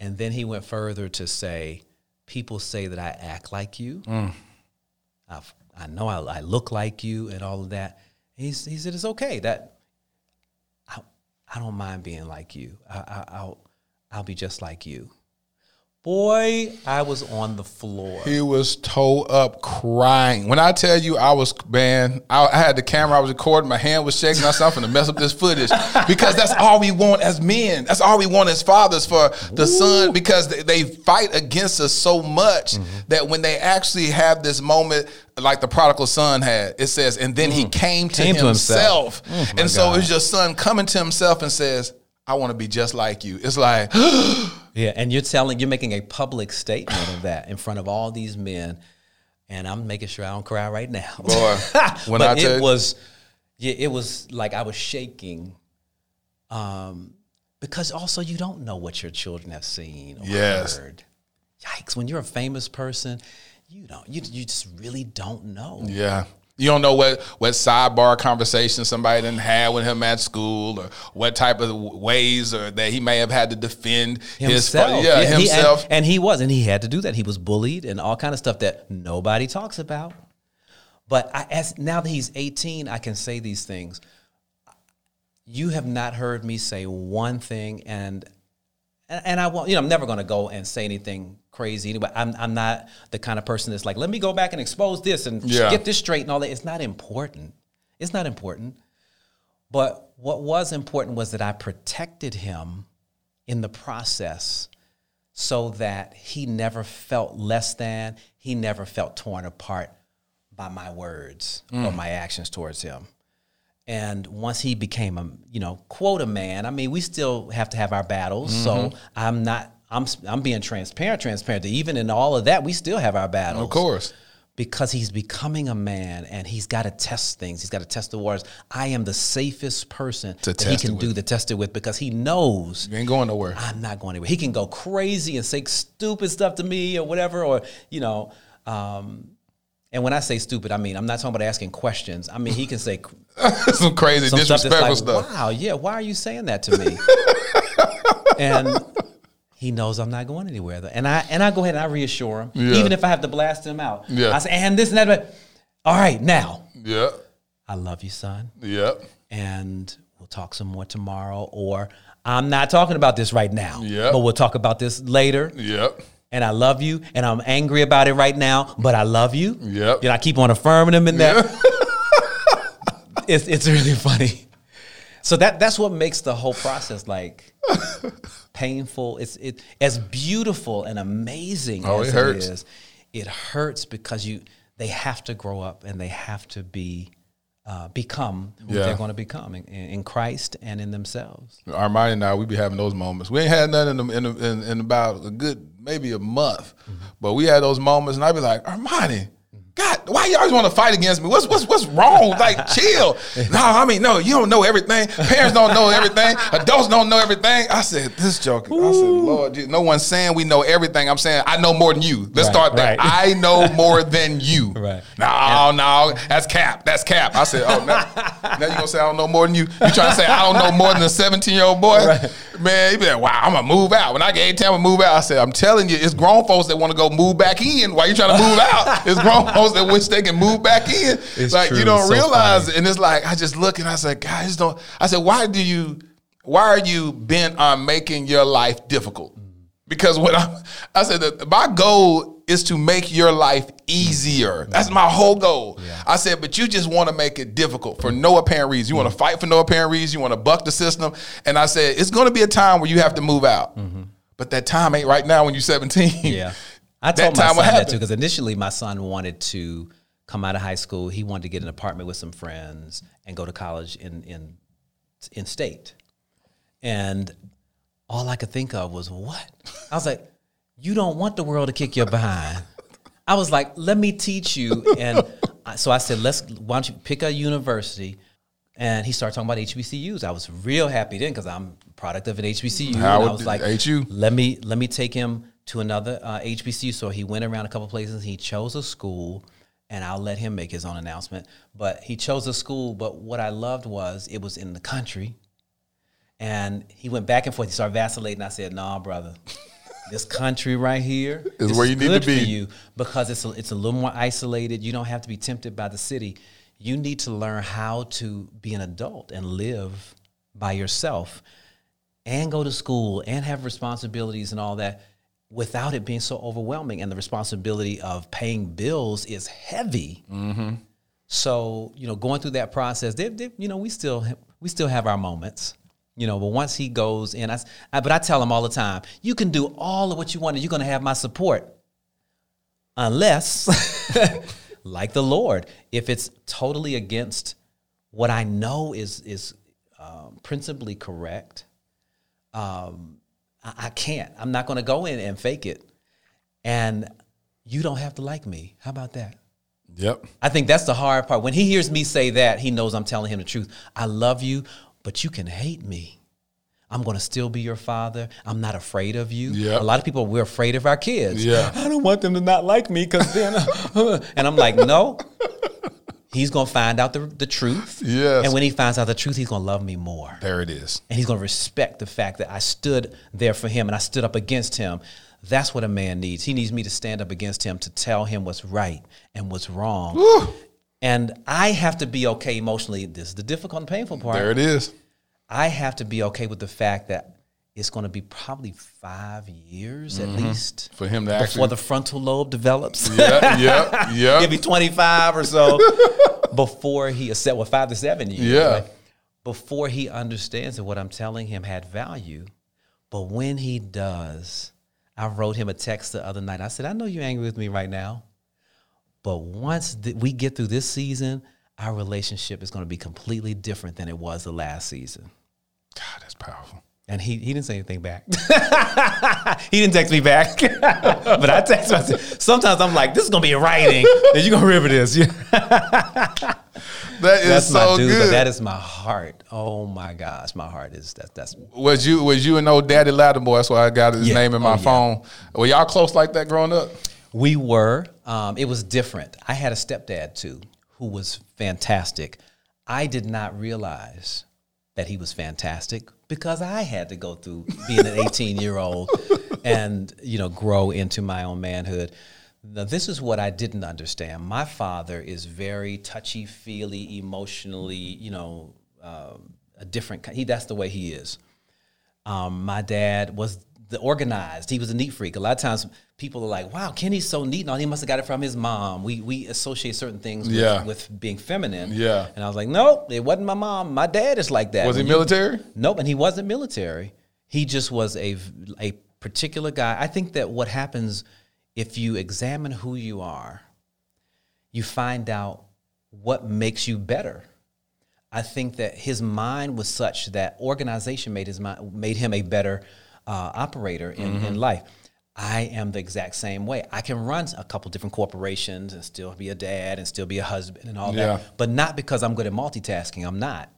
And then he went further to say, people say that I act like you. Mm. I've, I know I, I look like you and all of that. He's, he said, it's okay. That I don't mind being like you. I, I, I'll, I'll be just like you. Boy, I was on the floor. He was toe up crying. When I tell you I was, man, I, I had the camera, I was recording, my hand was shaking. I said, I'm finna mess up this footage. Because that's all we want as men. That's all we want as fathers for the son, because they, they fight against us so much mm-hmm. that when they actually have this moment, like the prodigal son had, it says, and then he mm. came to Came to himself. himself. Oh and so it's your son coming to himself and says, I want to be just like you. It's like, (gasps) Yeah, and you're telling, you're making a public statement of that in front of all these men, and I'm making sure I don't cry right now. (laughs) Boy, when but I it you- was, yeah, it was like I was shaking, um, because also you don't know what your children have seen or Yes. heard. Yikes! When you're a famous person, you don't, you you just really don't know. Yeah. You don't know what what sidebar conversation somebody didn't have with him at school, or what type of ways, or that he may have had to defend his himself. yeah, he- and- himself. and, he was, and he had to do that. He was bullied and all kind of stuff that nobody talks about. But I, as now that he's 18, I can say these things. You have not heard me say one thing, and and, and I won't. You know, I'm never going to go and say anything crazy. Anyway, I'm I'm not the kind of person that's like, let me go back and expose this and Yeah. get this straight and all that. It's not important. It's not important. But what was important was that I protected him in the process so that he never felt less than, he never felt torn apart by my words or mm. my actions towards him. And once he became a, you know, quota man, I mean, we still have to have our battles. So I'm not, I'm, I'm being transparent, transparent. Even in all of that, we still have our battles of course. because he's becoming a man and he's got to test things. He's got to test the waters. I am the safest person To that he can do the test it with because he knows You ain't going nowhere. I'm not going anywhere. He can go crazy and say stupid stuff to me or whatever, or you know. Um, and when I say stupid, I mean I'm not talking about asking questions. I mean he can say (laughs) Some crazy some stuff disrespectful that's like, stuff. "Wow, yeah, why are you saying that to me?" (laughs) and he knows I'm not going anywhere. though. And I and I go ahead and I reassure him, Yeah. even if I have to blast him out. Yeah. I say, and this and that. But all right, now Yeah. I love you, son, Yeah. and we'll talk some more tomorrow. Or I'm not talking about this right now, Yeah. but we'll talk about this later. Yep. And I love you, and I'm angry about it right now, but I love you. Yep. Know, I keep on affirming him in that. (laughs) it's it's really funny. So that that's what makes the whole process like painful. It's it as beautiful and amazing Oh, as it hurts. it is. It hurts because you they have to grow up and they have to be uh, become who Yeah. they're going to become in, in Christ and in themselves. Armani and I, we be having those moments. We ain't had nothing in, the, in, the, in, in about a good maybe a month, but we had those moments, and I'd be like, Armani. God, why you always want to fight against me? What's what's what's wrong? (laughs) Like, chill. No, I mean, no, you don't know everything. Parents don't know everything. (laughs) Adults don't know everything. I said, this joke. I said, Lord, no one's saying we know everything. I'm saying I know more than you. Let's Right, start there. right. I know (laughs) more than you. Right. No, no, that's cap. That's cap. I said, oh, now, now you gonna say I don't know more than you? You trying to say I don't know more than a 17 year old boy? Man, you be like, wow, I'm gonna move out. When I get 18, I'm gonna move out. I said, I'm telling you, it's grown folks that want to go move back in. Why you trying to move out? It's grown folks that wish they can move back in. (laughs) It's like true. you don't so realize funny. it. And it's like I just look and I said, guys, don't. I said, why do you? Why are you bent on making your life difficult? Because what I'm, I said that my goal is to make your life easier. That's my whole goal. I said, but you just want to make it difficult for no apparent reason. You want to mm-hmm. fight for no apparent reason. You want to buck the system. And I said, it's going to be a time where you have to move out. Mm-hmm. But that time ain't right now when you're 17. Yeah. (laughs) I That told my son that too because initially my son wanted to come out of high school. He wanted to get an apartment with some friends and go to college in in in state. And all I could think of was what? I was like, you don't want the world to kick your behind. I was like, let me teach you. And so I said, let's why don't you pick a university? And he started talking about HBCUs. I was real happy then because I'm product of an HBCU. and I was like, HU. let me let me take him to another uh, HBCU. So he went around a couple places. He chose a school, and I'll let him make his own announcement. But he chose a school. But what I loved was it was in the country, and he went back and forth. He started vacillating. I said, "Nah, brother." This country right here (laughs) Is this where you need to be. for you because it's a, it's a little more isolated. You don't have to be tempted by the city. You need to learn how to be an adult and live by yourself and go to school and have responsibilities and all that without it being so overwhelming. And the responsibility of paying bills is heavy. So you know, going through that process, they, they, you know, we still we still have our moments. You know, but once he goes in, I, but I tell him all the time, you can do all of what you want, and you're going to have my support, unless, (laughs) like the Lord, if it's totally against what I know is is um, principally correct, um, I, I can't. I'm not going to go in and fake it, and you don't have to like me. How about that? Yep. I think that's the hard part. When he hears me say that, he knows I'm telling him the truth. I love you, but you can hate me. I'm going to still be your father. I'm not afraid of you. Yep. A lot of people, we're afraid of our kids. Yeah. I don't want them to not like me because then, (laughs) and I'm like, no. He's going to find out the, the truth. Yes. And when he finds out the truth, he's going to love me more There it is. and he's going to respect the fact that I stood there for him and I stood up against him. That's what a man needs. He needs me to stand up against him to tell him what's right and what's wrong. And I have to be okay emotionally. This is the difficult and painful part. There it is. I have to be okay with the fact that it's going to be probably five years at mm-hmm. least For him to actually before actually. the frontal lobe develops. yeah, yeah, (laughs) yeah. Maybe 25 or so (laughs) before he accept well five to seven years. Yeah. right? Before he understands that what I'm telling him had value. But when he does, I wrote him a text the other night. I said, I know you're angry with me right now. But once th- we get through this season, our relationship is going to be completely different than it was the last season. God, that's powerful. And he, he didn't say anything back. (laughs) he didn't text me back. (laughs) but I text him. Sometimes I'm like, this is going to be in writing. and you're going to remember this. Yeah. (laughs) That is That's so my dude, good. that is my heart. Oh my gosh, my heart is that. That's was you was you and old Daddy Lattimore? That's why I got his Yeah. name in my Oh, yeah. phone. Were y'all close like that growing up? we were. Um, it was different. I had a stepdad too, who was fantastic. I did not realize that he was fantastic because I had to go through being an 18 year old (laughs) and you know grow into my own manhood. Now, this is what I didn't understand. My father is very touchy feely, emotionally, you know, um, a different. He that's the way he is. Um, my dad was the organized. He was a neat freak. A lot of times people are like, "Wow, Kenny's so neat." No, he must have got it from his mom. We we associate certain things with, Yeah. with being feminine. Yeah. And I was like, "Nope, it wasn't my mom. My dad is like that." Was he When you- military? Nope, and he wasn't military. He just was a a particular guy. I think that what happens if you examine who you are, you find out what makes you better I think that his mind was such that organization made his mind made him a better uh, operator in, in life. I am the exact same way. I can run a couple different corporations and still be a dad and still be a husband and all Yeah. that, but not because I'm good at multitasking. I'm not.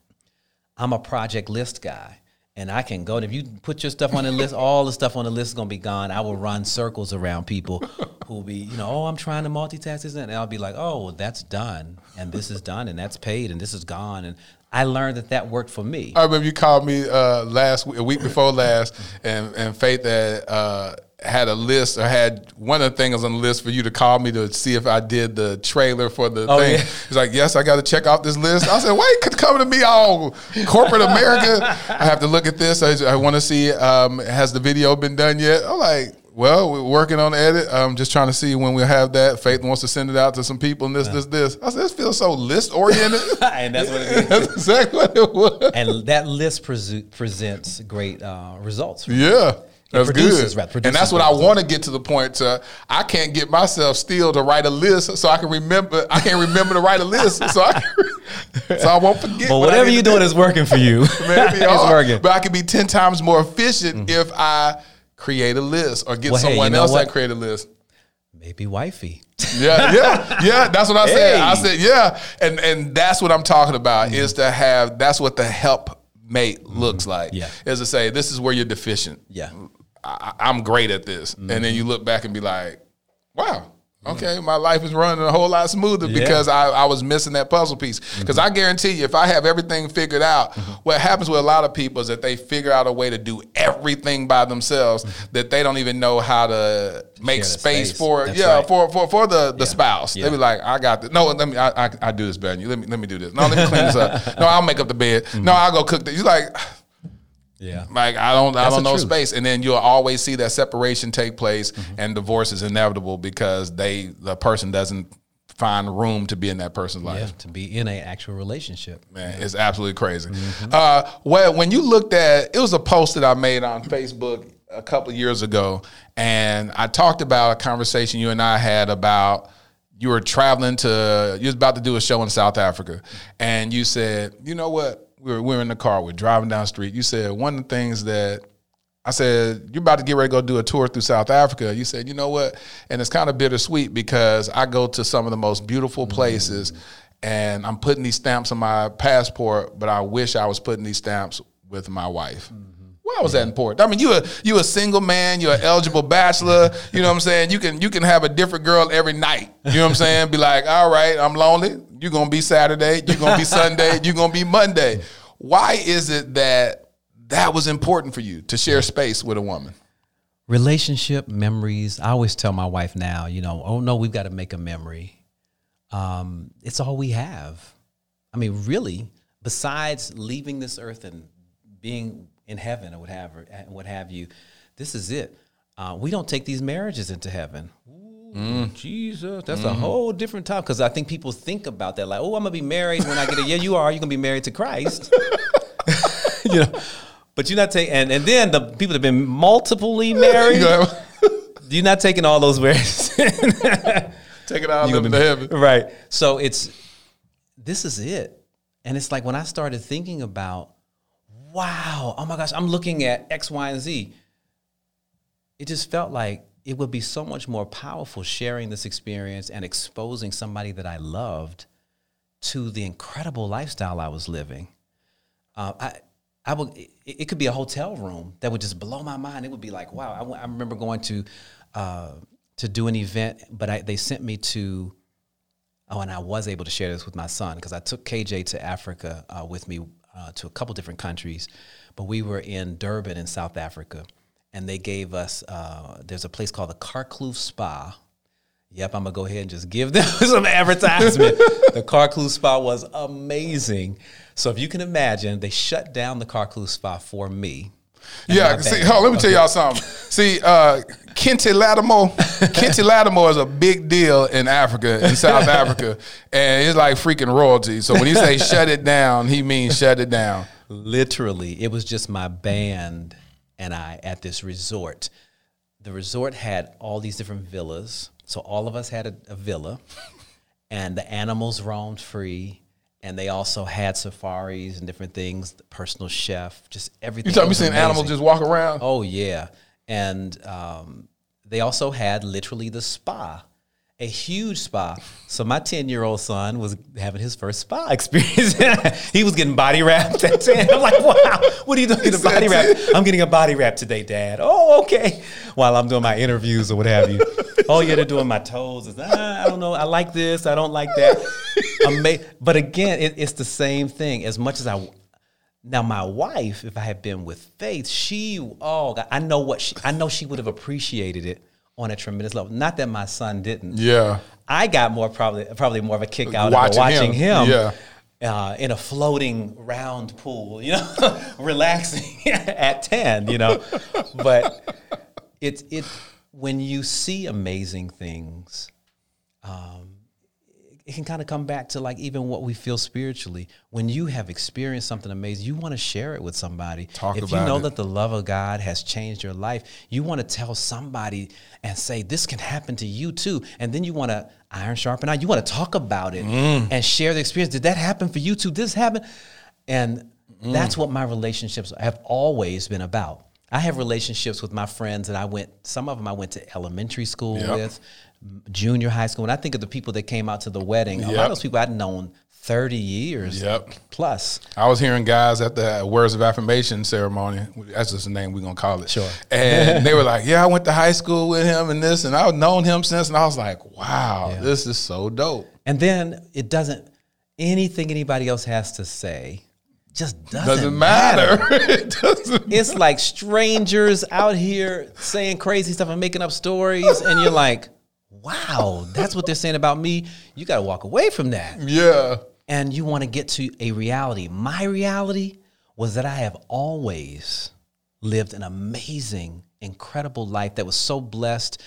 I'm a project list guy. And I can go, and if you put your stuff on the list, all the stuff on the list is gonna be gone. I will run circles around people (laughs) who will be, you know, oh, I'm trying to multitask this, and I'll be like, oh, well, that's done, and this is done, and that's paid, and this is gone. And I learned that that worked for me. I remember you called me uh, last week, a week before last, and and Faith had uh, had a list or had one of the things on the list for you to call me to see if I did the trailer for the Oh, thing. yeah. He's like, "Yes, I got to check off this list." I said, "Wait, could come to me all corporate America. I have to look at this. I, I want to see um, has the video been done yet?" I'm like. Well, we're working on the edit. I'm just trying to see when we'll have that. Faith wants to send it out to some people and this, this, this. I said, this feels so list oriented. (laughs) and that's what it is. That's exactly what it was. and that list presu- presents great uh, results. Yeah. That's produces, good. right, and that's what I want to get to the point to I can't get myself still to write a list so I can remember I can't remember to write a list so I can, so I won't forget. But whatever need you're doing do. is working for you. (laughs) Maybe (laughs) it's working. But I can be 10 times more efficient if I create a list or get Well, hey, someone you know else what? that create a list. Maybe wifey. (laughs) Yeah, yeah, yeah. That's what I said. I said, yeah, and and that's what I'm talking about is to have. That's what the help mate looks like. Yeah. is to say this is where you're deficient. Yeah. I, I'm great at this, and Mm-hmm. then you look back and be like, wow. Okay, my life is running a whole lot smoother Yeah. Mm-hmm. because I, I was missing that puzzle piece. Because I guarantee you, if I have everything figured out, what happens with a lot of people is that they figure out a way to do everything by themselves that they don't even know how to make Mm-hmm. Space, space. for That's yeah right. for for for the the spouse. Yeah. They be like, I got this. No, let me. I, I, I do this better than you. Let me let me do this. No, let me clean this up. (laughs) No, I'll make up the bed. Mm-hmm. No, I'll go cook this. You like. Yeah. Like I don't, I don't know truth. space, and then you'll always see that separation take place, and divorce is inevitable because they the person doesn't find room to be in that person's life. Yeah. To be in an actual relationship. Man, it's absolutely crazy. Uh, well, when you looked at it was a post that I made on Facebook a couple of years ago, and I talked about a conversation you and I had about you were traveling to you was about to do a show in South Africa, and you said, you know what, we were we were in the car, we're driving down the street. You said one of the things that I said, You're about to get ready to go do a tour through South Africa. You said, You know what? And it's kind of bittersweet because I go to some of the most beautiful places and I'm putting these stamps on my passport, but I wish I was putting these stamps with my wife. Why was that important? I mean, you a you a single man, you're an eligible bachelor. You know what I'm saying? You can you can have a different girl every night. You know what I'm saying? Be like, all right, I'm lonely. You're gonna be Saturday. You're gonna be Sunday. (laughs) You're gonna be Monday. Why is it that that was important for you to share space with a woman? Relationship memories. I always tell my wife now, you know, oh no, we've got to make a memory. Um, it's all we have. I mean, really, besides leaving this earth and being in heaven or what have, what have you, this is it. Uh, we don't take these marriages into heaven. Ooh, Jesus, that's a whole different topic Because I think people think about that, like, oh, I'm gonna be married when I get it. Yeah, you are. You're gonna be married to Christ. (laughs) you know, but you're not taking. And, and then the people that have been multiply (laughs) married, (laughs) you're not taking all those words. take it out of heaven. Right. So it's this is it. And it's like when I started thinking about, wow, oh my gosh, I'm looking at X, Y, and Z. It just felt like it would be so much more powerful sharing this experience and exposing somebody that I loved to the incredible lifestyle I was living. Uh, I, I would. It, it could be a hotel room that would just blow my mind. It would be like, wow. I, I remember going to uh, to do an event, but I, they sent me to. Oh, and I was able to share this with my son because I took KJ to Africa uh, with me uh, to a couple different countries, but we were in Durban in South Africa, and they gave us. Uh, there's a place called the Karkloof Spa. Yep, I'm gonna go ahead and just give (laughs) them some advertisement. the Karkloof Spa was amazing. So if you can imagine, they shut down the Karkloof Spa for me. and Yeah, see, hold, let me tell y'all something. See, uh, Kenny Lattimore, (laughs) Kenny Lattimore is a big deal in Africa, in South Africa, and it's like freaking royalty. So when he say (laughs) shut it down, he means shut it down. Literally, it was just my band and I at this resort. The resort had all these different villas. So all of us had a, a villa, (laughs) and the animals roamed free. and they also had safaris and different things. The personal chef, just everything. You me was seeing animals just walk around? Oh yeah, and um, they also had literally the spa, a huge spa. So my ten year old son was having his first spa (laughs) experience. he was getting body wrapped (laughs) at ten. I'm like, wow, what are you doing? A body wrap? I'm getting a body wrap today, Dad. Oh, okay. While I'm doing my interviews or what have you. (laughs) Oh yeah, they're doing my toes. It's, ah, I don't know. I like this. I don't like that. Ama- but again, it, it's the same thing. As much as I now, my wife, if I had been with Faith, she, oh, God, I know what she, I know she would have appreciated it on a tremendous level. Not that my son didn't. Yeah. I got more probably, probably more of a kick out Watching of watching him, him, yeah. uh, in a floating round pool, you know, (laughs) relaxing (laughs) at ten, you know. But it's it when you see amazing things it can kind of come back to like even what we feel spiritually. When you have experienced something amazing, you want to share it with somebody. Talk if you know it. that the love of God has changed your life, you want to tell somebody and say, This can happen to you too. And then you want to iron sharpen iron. You want to talk about it Mm. and share the experience. Did that happen for you too? This happened? And Mm. that's what my relationships have always been about. I have relationships with my friends that I went, some of them I went to elementary school Yep. with, junior high school. When I think of the people that came out to the wedding, a lot of those people I'd known 30 years Yep. plus. I was hearing guys at the words of affirmation ceremony. That's just the name we're gonna call it. Sure. And (laughs) they were like, "Yeah, I went to high school with him and this, and I've known him since." And I was like, "Wow, Yeah. this is so dope." And then it doesn't, anything anybody else has to say just doesn't, Doesn't matter. (laughs) it doesn't. It's like strangers out here saying crazy stuff and making up stories. And you're like, wow, that's what they're saying about me. You got to walk away from that. Yeah. and you want to get to a reality. My reality was that I have always lived an amazing, incredible life that was so blessed.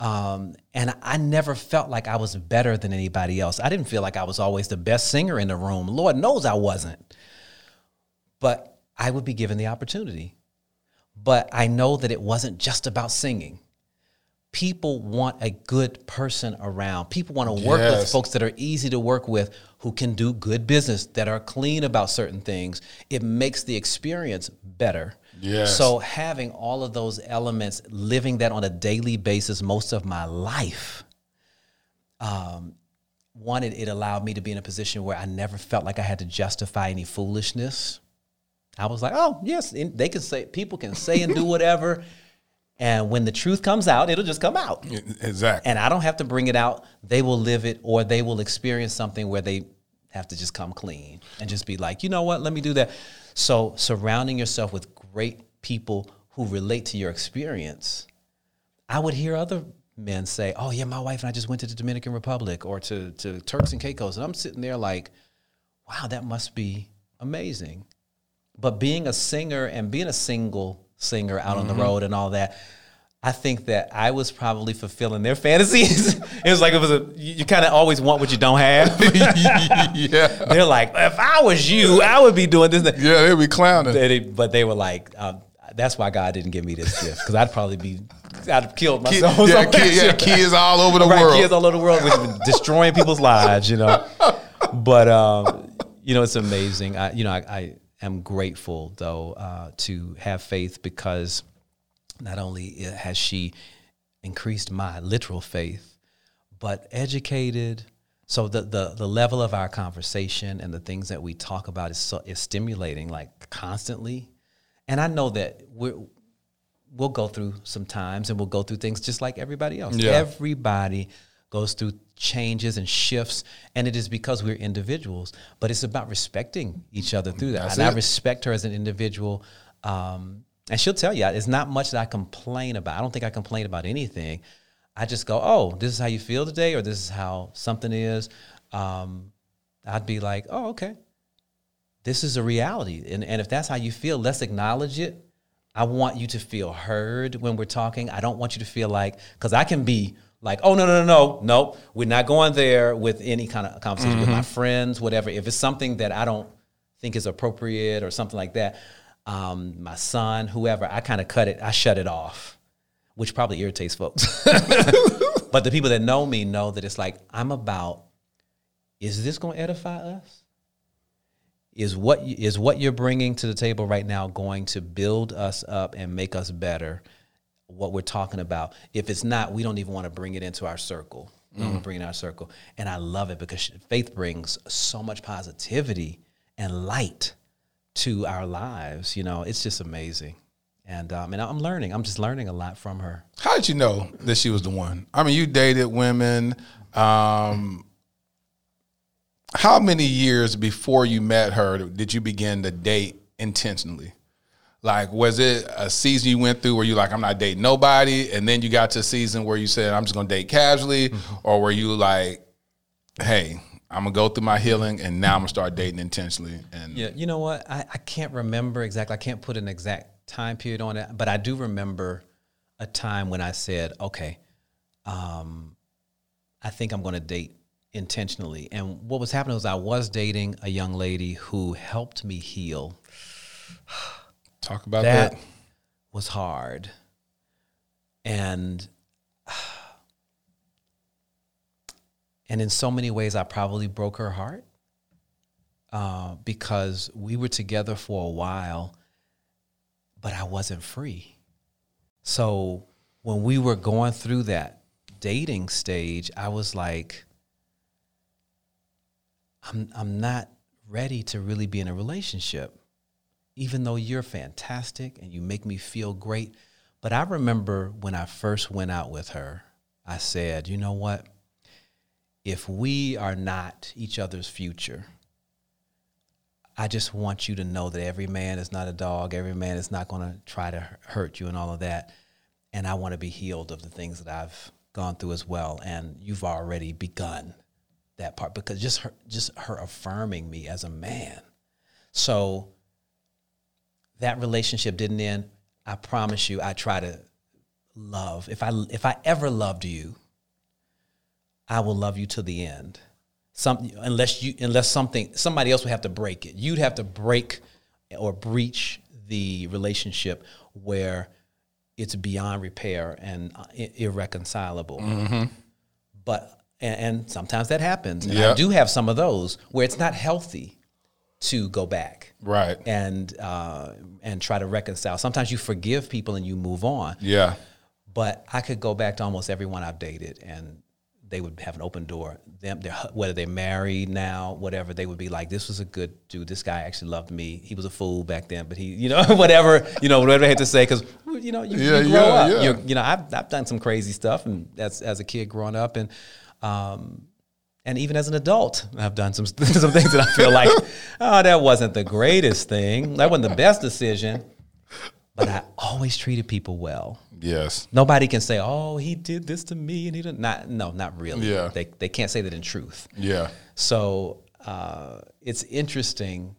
Um, and I never felt like I was better than anybody else. I didn't feel like I was always the best singer in the room. Lord knows I wasn't. But I would be given the opportunity. But I know that it wasn't just about singing. People want a good person around. People want to work with folks that are easy to work with, who can do good business, that are clean about certain things. It makes the experience better. Yes. So having all of those elements, living that on a daily basis most of my life, um, one, it, it allowed me to be in a position where I never felt like I had to justify any foolishness. I was like, oh yes, they can say people can say and do whatever, and when the truth comes out, it'll just come out, Exactly. and I don't have to bring it out. They will live it, or they will experience something where they have to just come clean and just be like, you know what, let me do that. So surrounding yourself with great people who relate to your experience. I would hear other men say, "Oh yeah, my wife and I just went to the Dominican Republic or to to Turks and Caicos," and I'm sitting there like, "Wow, that must be amazing." But being a singer and being a single singer out on the road and all that, I think that I was probably fulfilling their fantasies. (laughs) it was like it was a you, kind of always want what you don't have. (laughs) yeah. They're like, if I was you, I would be doing this. Yeah, they'd be clowning. They- but they were like, um, that's why God didn't give me this gift because I'd probably be, I'd have killed Kid- myself. yeah, (laughs) kid, yeah, kids all over the right, world. kids all over the world, which destroying people's lives, you know. But um, you know, it's amazing. I, you know, I, I am grateful though uh, to have faith because not only has she increased my literal faith, but educated. So the the the level of our conversation and the things that we talk about is so is stimulating like constantly. And I know that we're we'll go through some times and we'll go through things just like everybody else. Yeah. Everybody goes through changes and shifts, and it is because we're individuals. But it's about respecting each other through that. That's and I respect her as an individual. Um, and she'll tell you, it's not much that I complain about. I don't think I complain about anything. I just go, oh, this is how you feel today, or this is how something is. Um, I'd be like, oh, okay. This is a reality. And, and if that's how you feel, let's acknowledge it. I want you to feel heard when we're talking. I don't want you to feel like, because I can be like, oh, no, no, no, no, no, we're not going there with any kind of conversation with my friends, whatever. If it's something that I don't think is appropriate or something like that, um, my son, whoever, I kind of cut it, I shut it off, which probably irritates folks. (laughs) but the people that know me know that it's like, I'm about, is this going to edify us? is what is what you're bringing to the table right now going to build us up and make us better? What we're talking about. If it's not, we don't even want to bring it into our circle. We don't bring in our circle. And I love it because faith brings so much positivity and light to our lives. You know, it's just amazing. And um, and I'm learning. I'm just learning a lot from her. How did you know that she was the one? I mean, you dated women. Um, how many years before you met her did you begin to date intentionally? Like, was it a season you went through where you like, I'm not dating nobody, and then you got to a season where you said, I'm just gonna date casually, or were you like, hey, I'm gonna go through my healing, and now I'm gonna start dating intentionally? And Yeah, you know what? I, I can't remember exactly. I can't put an exact time period on it, but I do remember a time when I said, okay, um, I think I'm going to date intentionally. And what was happening was I was dating a young lady who helped me heal. Talk about that that. was hard. And (sighs) and in so many ways I probably broke her heart. Uh, because we were together for a while, but I wasn't free. So when we were going through that dating stage, I was like, I'm I'm not ready to really be in a relationship even though you're fantastic and you make me feel great. But I remember when I first went out with her, I said, you know what? If we are not each other's future, I just want you to know that every man is not a dog. Every man is not going to try to hurt you and all of that. And I want to be healed of the things that I've gone through as well. And you've already begun that part because just her, just her affirming me as a man. So that relationship didn't end. I promise you, I try to love. If I if I ever loved you, I will love you to the end. Some unless you unless something somebody else would have to break it. You'd have to break or breach the relationship where it's beyond repair and uh, irreconcilable. But and, and sometimes that happens. And I do have some of those where it's not healthy to go back Right. and uh, and try to reconcile. Sometimes you forgive people and you move on. Yeah. But I could go back to almost everyone I've dated, and they would have an open door. Them, they're, whether they're married now, whatever, they would be like, "This was a good dude. This guy actually loved me. He was a fool back then, but he, you know, (laughs) whatever, you know, whatever they had to say, because you know, you, Yeah, you grow yeah, up. yeah. You know, I've I've done some crazy stuff, and as as a kid growing up, and um, and even as an adult, I've done some (laughs) some things that I feel like, oh, that wasn't the greatest thing. That wasn't the best decision. But I always treated people well. Yes. Nobody can say, "Oh, he did this to me," and he didn't. Not, no, not really. Yeah. They they can't say that in truth. Yeah. So uh, it's interesting,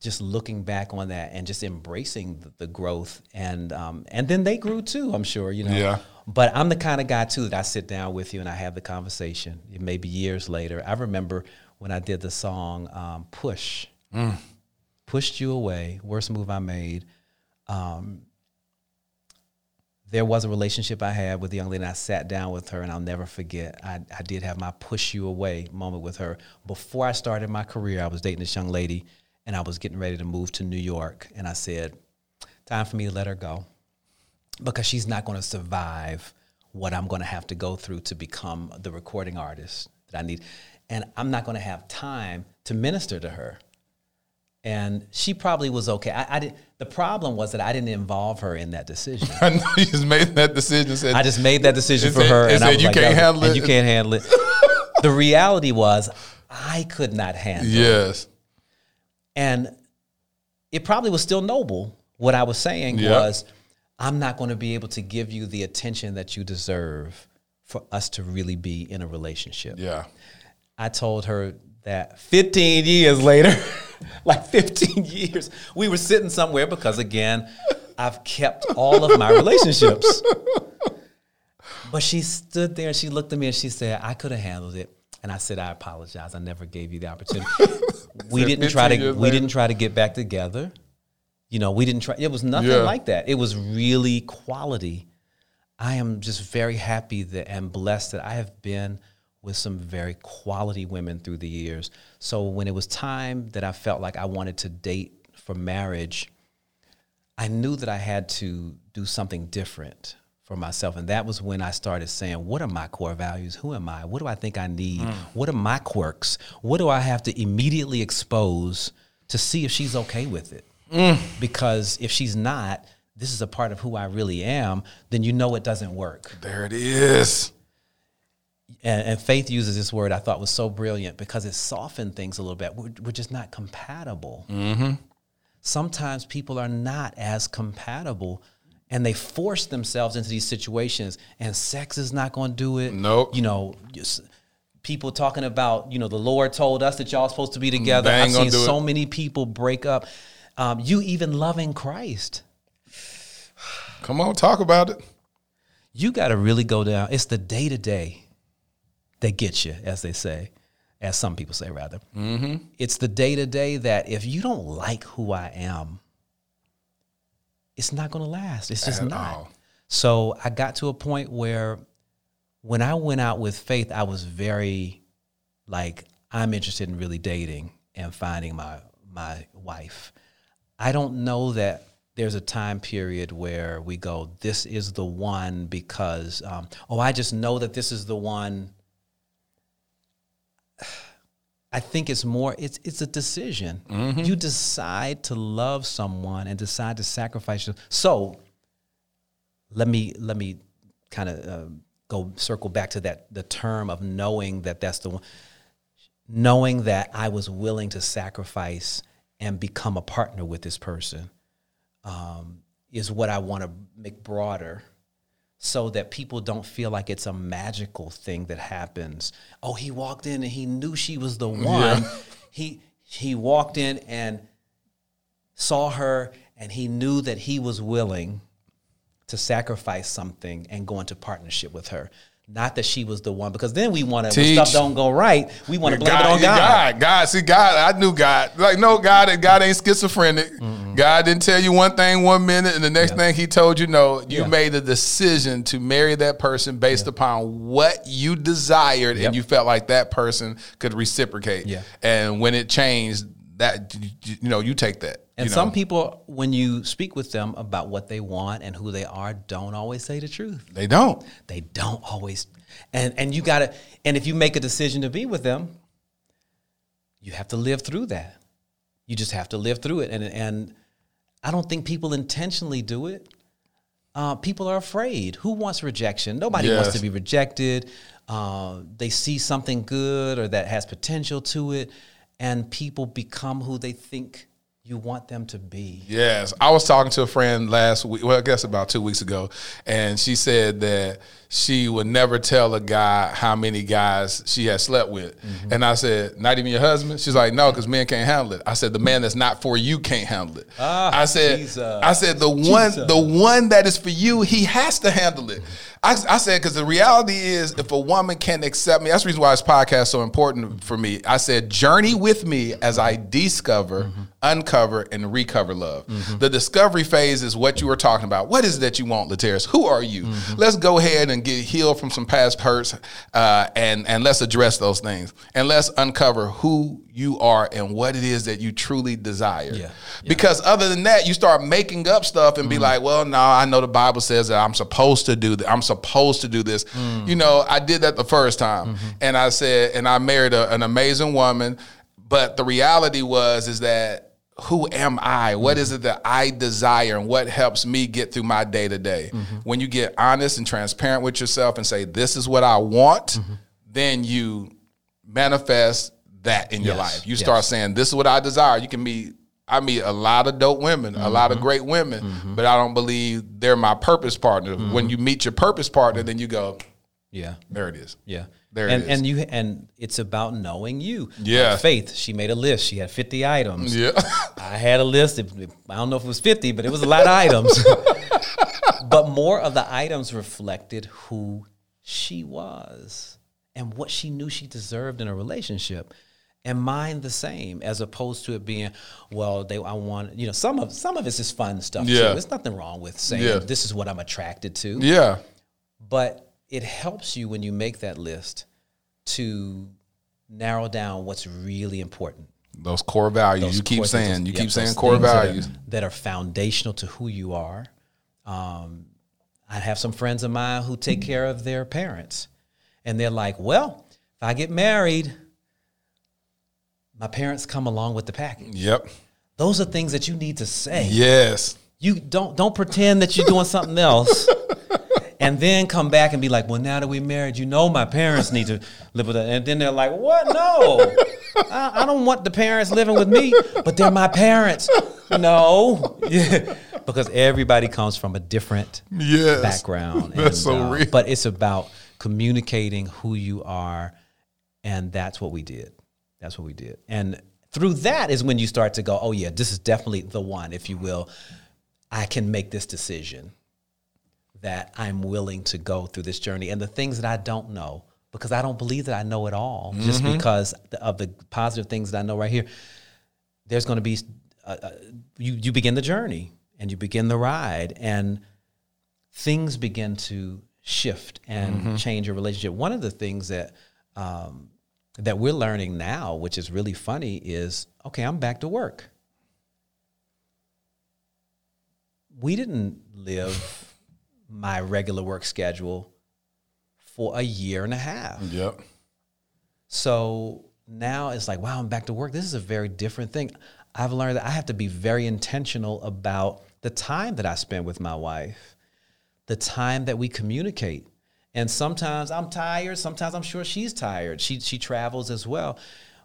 just looking back on that and just embracing the, the growth, and um, and then they grew too. I'm sure you know. Yeah. But I'm the kind of guy too that I sit down with you and I have the conversation. It may be years later. I remember when I did the song um, "Push," pushed you away. Worst move I made. Um, there was a relationship I had with a young lady, and I sat down with her, and I'll never forget. I, I did have my push you away moment with her. Before I started my career, I was dating this young lady, and I was getting ready to move to New York. And I said, Time for me to let her go because she's not going to survive what I'm going to have to go through to become the recording artist that I need. And I'm not going to have time to minister to her and she probably was okay. I, I did. The problem was that I didn't involve her in that decision. (laughs) I know you just made that decision. Said, I just made that decision It for said- her, it and I said, was "You like, can't handle and it. You can't handle it. (laughs) the reality was, I could not handle it, yes. and it probably was still noble. What I was saying Yeah. was, I'm not going to be able to give you the attention that you deserve for us to really be in a relationship. Yeah. I told her that 15 years later, (laughs) like 15 years, we were sitting somewhere because again, I've kept all of my relationships. But she stood there and she looked at me and she said, I could have handled it. And I said, I apologize. I never gave you the opportunity. (laughs) we didn't try to we later. didn't try to get back together. You know, we didn't try it was nothing Yeah. like that. It was really quality. I am just very happy that and blessed that I have been with some very quality women through the years. So when it was time that I felt like I wanted to date for marriage, I knew that I had to do something different for myself. And that was when I started saying, what are my core values? Who am I? What do I think I need? Mm. What are my quirks? What do I have to immediately expose to see if she's okay with it? Mm. Because if she's not, this is a part of who I really am, then you know it doesn't work. There it is. And, and Faith uses this word I thought was so brilliant because it softened things a little bit. We're, we're just not compatible. Mm-hmm. Sometimes people are not as compatible and they force themselves into these situations and sex is not going to do it nope you know just people talking about you know the lord told us that y'all supposed to be together i've seen so it. many people break up um, you even loving christ come on talk about it you got to really go down it's the day-to-day that gets you as they say as some people say rather mm-hmm. it's the day-to-day that if you don't like who i am it's not going to last. It's just At not. All. So I got to a point where when I went out with faith, I was very like, I'm interested in really dating and finding my my wife. I don't know that there's a time period where we go, this is the one because, um, oh, I just know that this is the one (sighs) I think it's more it's it's a decision. Mm-hmm. You decide to love someone and decide to sacrifice. So let me let me kind of uh, go circle back to that the term of knowing that that's the one knowing that I was willing to sacrifice and become a partner with this person um, is what I want to make broader so that people don't feel like it's a magical thing that happens. Oh, he walked in and he knew she was the one. Yeah. He he walked in and saw her and he knew that he was willing to sacrifice something and go into partnership with her. Not that she was the one, because then we want to when stuff don't go right. We want to blame God, it on God. God. God, see, God, I knew God. Like, no, God, God ain't schizophrenic. Mm-mm. God didn't tell you one thing one minute, and the next yeah. thing He told you, no. You yeah. made a decision to marry that person based yeah. upon what you desired, yep. and you felt like that person could reciprocate. Yeah. And when it changed, that you know, you take that. And you some know. people, when you speak with them about what they want and who they are, don't always say the truth. They don't. They don't always. And and you gotta. And if you make a decision to be with them, you have to live through that. You just have to live through it. And and I don't think people intentionally do it. Uh, people are afraid. Who wants rejection? Nobody yes. wants to be rejected. Uh, they see something good or that has potential to it, and people become who they think you want them to be. Yes. I was talking to a friend last week, well, I guess about two weeks ago, and she said that she would never tell a guy how many guys she has slept with. Mm-hmm. And I said, Not even your husband? She's like, No, because men can't handle it. I said, The man that's not for you can't handle it. Ah, I said, Jesus. I said, the one, the one that is for you, he has to handle it. I, I said, because the reality is, if a woman can accept me, that's the reason why this podcast is so important for me. I said, journey with me as I discover, mm-hmm. uncover, and recover love. Mm-hmm. The discovery phase is what you were talking about. What is it that you want, Lateris? Who are you? Mm-hmm. Let's go ahead and get healed from some past hurts, uh, and and let's address those things, and let's uncover who you are and what it is that you truly desire. Yeah. yeah. Because other than that, you start making up stuff and be mm-hmm. like, well, no, I know the Bible says that I'm supposed to do that. I'm supposed to do this. Mm. You know, I did that the first time, mm-hmm. and I said, and I married a, an amazing woman, but the reality was is that who am I? What is it that I desire and what helps me get through my day to day? When you get honest and transparent with yourself and say, This is what I want, mm-hmm. then you manifest that in your life. You start saying, This is what I desire. You can meet I meet a lot of dope women, mm-hmm. a lot of mm-hmm. great women, mm-hmm. but I don't believe they're my purpose partner. Mm-hmm. When you meet your purpose partner, then you go, Yeah. There it is. Yeah. There and, it is. And you and it's about knowing you. Yeah. Faith, she made a list. She had 50 items. Yeah. (laughs) I had a list. I don't know if it was 50, but it was a lot of items. (laughs) but more of the items reflected who she was and what she knew she deserved in a relationship and mine the same as opposed to it being well they i want you know some of some of it's just fun stuff yeah. too there's nothing wrong with saying yeah. this is what i'm attracted to yeah but it helps you when you make that list to narrow down what's really important. Those core values. Those you keep saying. You keep saying core things that are- values. that are, foundational to who you are. Um, I have some friends of mine who take care of their parents, and they're like, "Well, if I get married, my parents come along with the package." Yep. Those are things that you need to say. Yes. You don't don't pretend that you're doing something else. (laughs) And then come back and be like, well, now that we're married, you know my parents need to live with us. And then they're like, what? No, I, I don't want the parents living with me, but they're my parents. No, (laughs) yeah, because everybody comes from a different Yes. background. (laughs) That's so uh, real. But it's about communicating who you are, and that's what we did. That's what we did. And through that is when you start to go, oh yeah, this is definitely the one, if you will. I can make this decision that I'm willing to go through this journey and the things that I don't know because I don't believe that I know it all just because of the positive things that I know right here. There's going to be uh, uh, you you begin the journey and you begin the ride and things begin to shift and change your relationship. One of the things that um, that we're learning now, which is really funny, is okay. I'm back to work. We didn't live my regular work schedule for a year and a half. Yep. So now it's like, wow, I'm back to work. This is a very different thing. I've learned that I have to be very intentional about the time that I spend with my wife, the time that we communicate. And sometimes I'm tired, sometimes I'm sure she's tired. She she travels as well.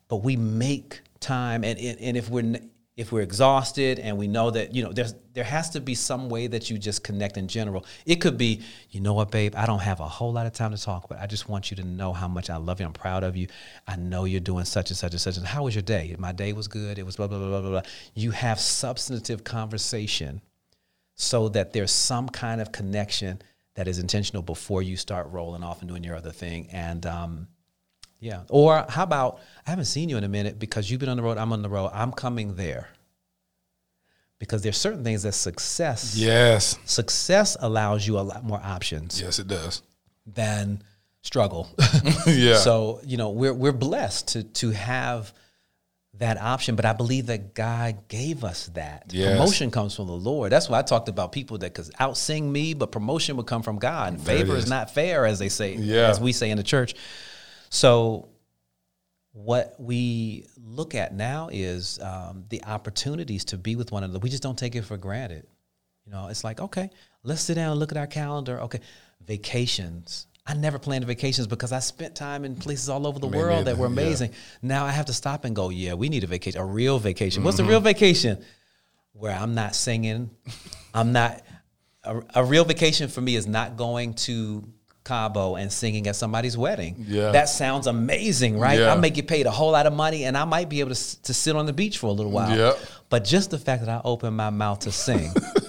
But we make time and and if we're if we're exhausted and we know that you know there's there has to be some way that you just connect in general. It could be you know what babe? I don't have a whole lot of time to talk but i just want you to know how much i love you i'm proud of you. I know you're doing such and such and such and how was your day? My day was good it was blah blah blah blah blah. You have substantive conversation so that there's some kind of connection that is intentional before you start rolling off and doing your other thing and um, yeah. Or how about I haven't seen you in a minute because you've been on the road, I'm on the road, I'm coming there. Because there's certain things that success Yes. success allows you a lot more options Yes, it does. than struggle. (laughs) yeah. So, you know, we're we're blessed to to have that option, but I believe that God gave us that. Yes. Promotion comes from the Lord. That's why I talked about people that could outsing me, but promotion would come from God. And favor is is. not fair, as they say, Yeah. as we say in the church. So, what we look at now is um, the opportunities to be with one another. We just don't take it for granted. You know, it's like, okay, let's sit down and look at our calendar. Okay, vacations. I never planned vacations because I spent time in places all over the Me world that neither, were yeah. amazing. Now I have to stop and go, yeah, we need a vacation, a real vacation. What's Mm-hmm. a real vacation? Where I'm not singing, I'm not. A, a real vacation for me is not going to Cabo and singing at somebody's wedding. Yeah. That sounds amazing, right? Yeah. I may get paid a whole lot of money and I might be able to, to sit on the beach for a little while. Yep. But just the fact that I open my mouth to sing, (laughs)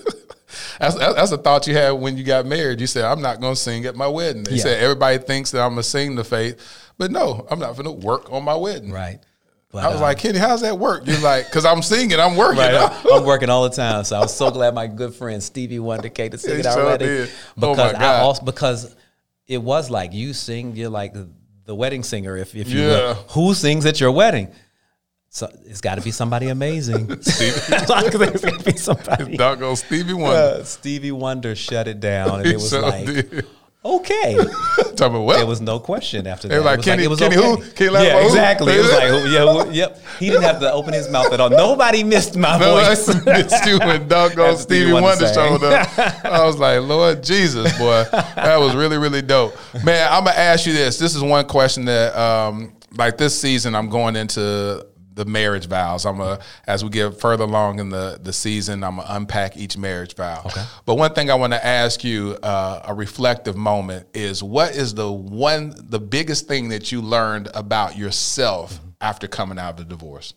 That's, that's a thought you had when you got married. You said, I'm not going to sing at my wedding. You Yeah. said, everybody thinks that I'm going to sing the faith. But no, I'm not going to work on my wedding. right? But, I was uh, like, Kenny, how's that work? You're like, because I'm singing, I'm working. Right, I'm (laughs) working all the time, so I was so glad my good friend Stevie Wonder came to sing He at our sure wedding did. Oh, because my I also because it was like you sing, you're like the, the wedding singer, if if you Yeah. will. Who sings at your wedding? So it's got to be somebody amazing. (laughs) (laughs) it's got to be somebody. Doggone Stevie Wonder. Uh, Stevie Wonder shut it down, and it was like did. okay. (laughs) Talking about, well, There was no question after that. Like, it was Kenny- it was Kenny okay. who? Kenny yeah, who? exactly. It was like, who- yeah, who- yep. He didn't have to open his mouth at all. Nobody missed my no, I voice. missed you when doggone Stevie Stevie Wonder Wonder showed up. I was like, Lord Jesus, boy, that was really, really dope. Man, I'm gonna ask you this. This is one question that, um, like this season, I'm going into the marriage vows. I'm gonna, as we get further along in the the season, I'm gonna unpack each marriage vow. Okay. But one thing I want to ask you, uh, a reflective moment, is what is the one, the biggest thing that you learned about yourself Mm-hmm. after coming out of the divorce?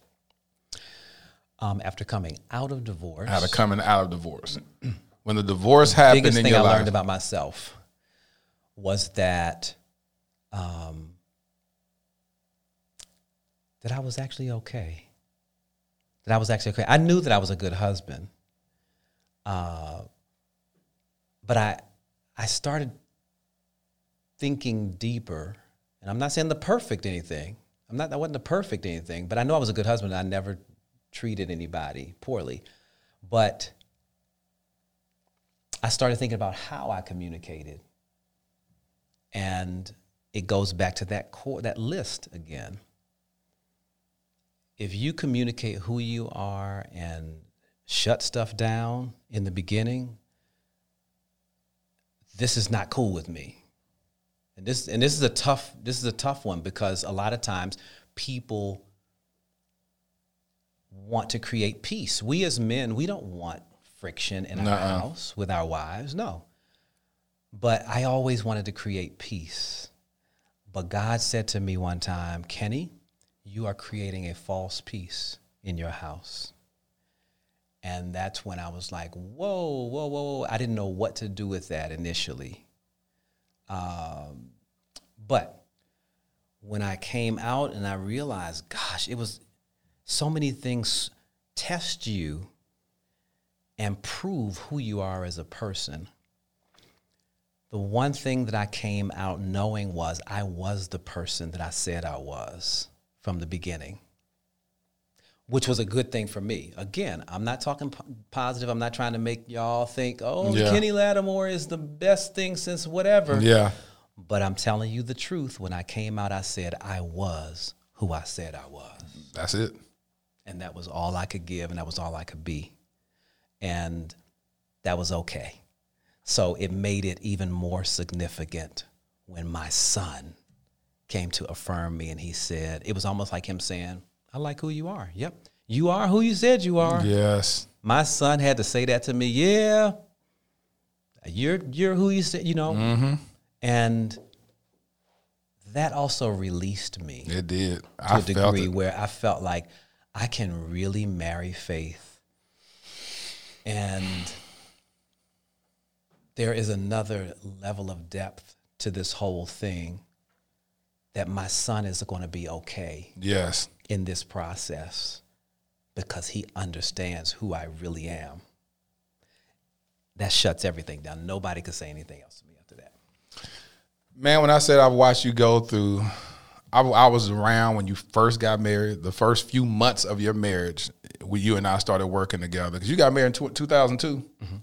um, after coming out of divorce, out of coming out of divorce. (clears throat) When the divorce happened biggest in thing I life, learned about myself was that um, that I was actually okay. That I was actually okay. I knew that I was a good husband, uh, but I I started thinking deeper And I'm not saying the perfect anything. I'm not. I wasn't the perfect anything, but I know I was a good husband. I never treated anybody poorly, but I started thinking about how I communicated, and it goes back to that core, that list again. If you communicate who you are and shut stuff down in the beginning, this is not cool with me. And this and this is a tough this is a tough one because a lot of times people want to create peace. We as men, we don't want friction in our Nuh-uh. house with our wives, no. But I always wanted to create peace. But God said to me one time, Kenny, you are creating a false peace in your house. And that's when I was like, whoa, whoa, whoa. whoa. I didn't know what to do with that initially. Um, but when I came out and I realized, gosh, it was so many things test you and prove who you are as a person. The one thing that I came out knowing was I was the person that I said I was from the beginning, which was a good thing for me. Again, I'm not talking po- positive. I'm not trying to make y'all think, oh, Yeah. Kenny Lattimore is the best thing since whatever. Yeah. But I'm telling you the truth. When I came out, I said I was who I said I was. That's it. And that was all I could give and that was all I could be. And that was okay. So it made it even more significant when my son came to affirm me and he said, it was almost like him saying, I like who you are. Yep. You are who you said you are. Yes. My son had to say that to me. Yeah. You're you're who you said, you know. Mm-hmm. And that also released me It did. to I a degree where I felt like I can really marry faith. And there is another level of depth to this whole thing that my son is going to be okay Yes. in this process because he understands who I really am. That shuts everything down. Nobody could say anything else to me after that. Man, when I said I've watched you go through, I, I was around when you first got married, the first few months of your marriage, when you and I started working together. Because you got married in tw 2002 mm-hmm.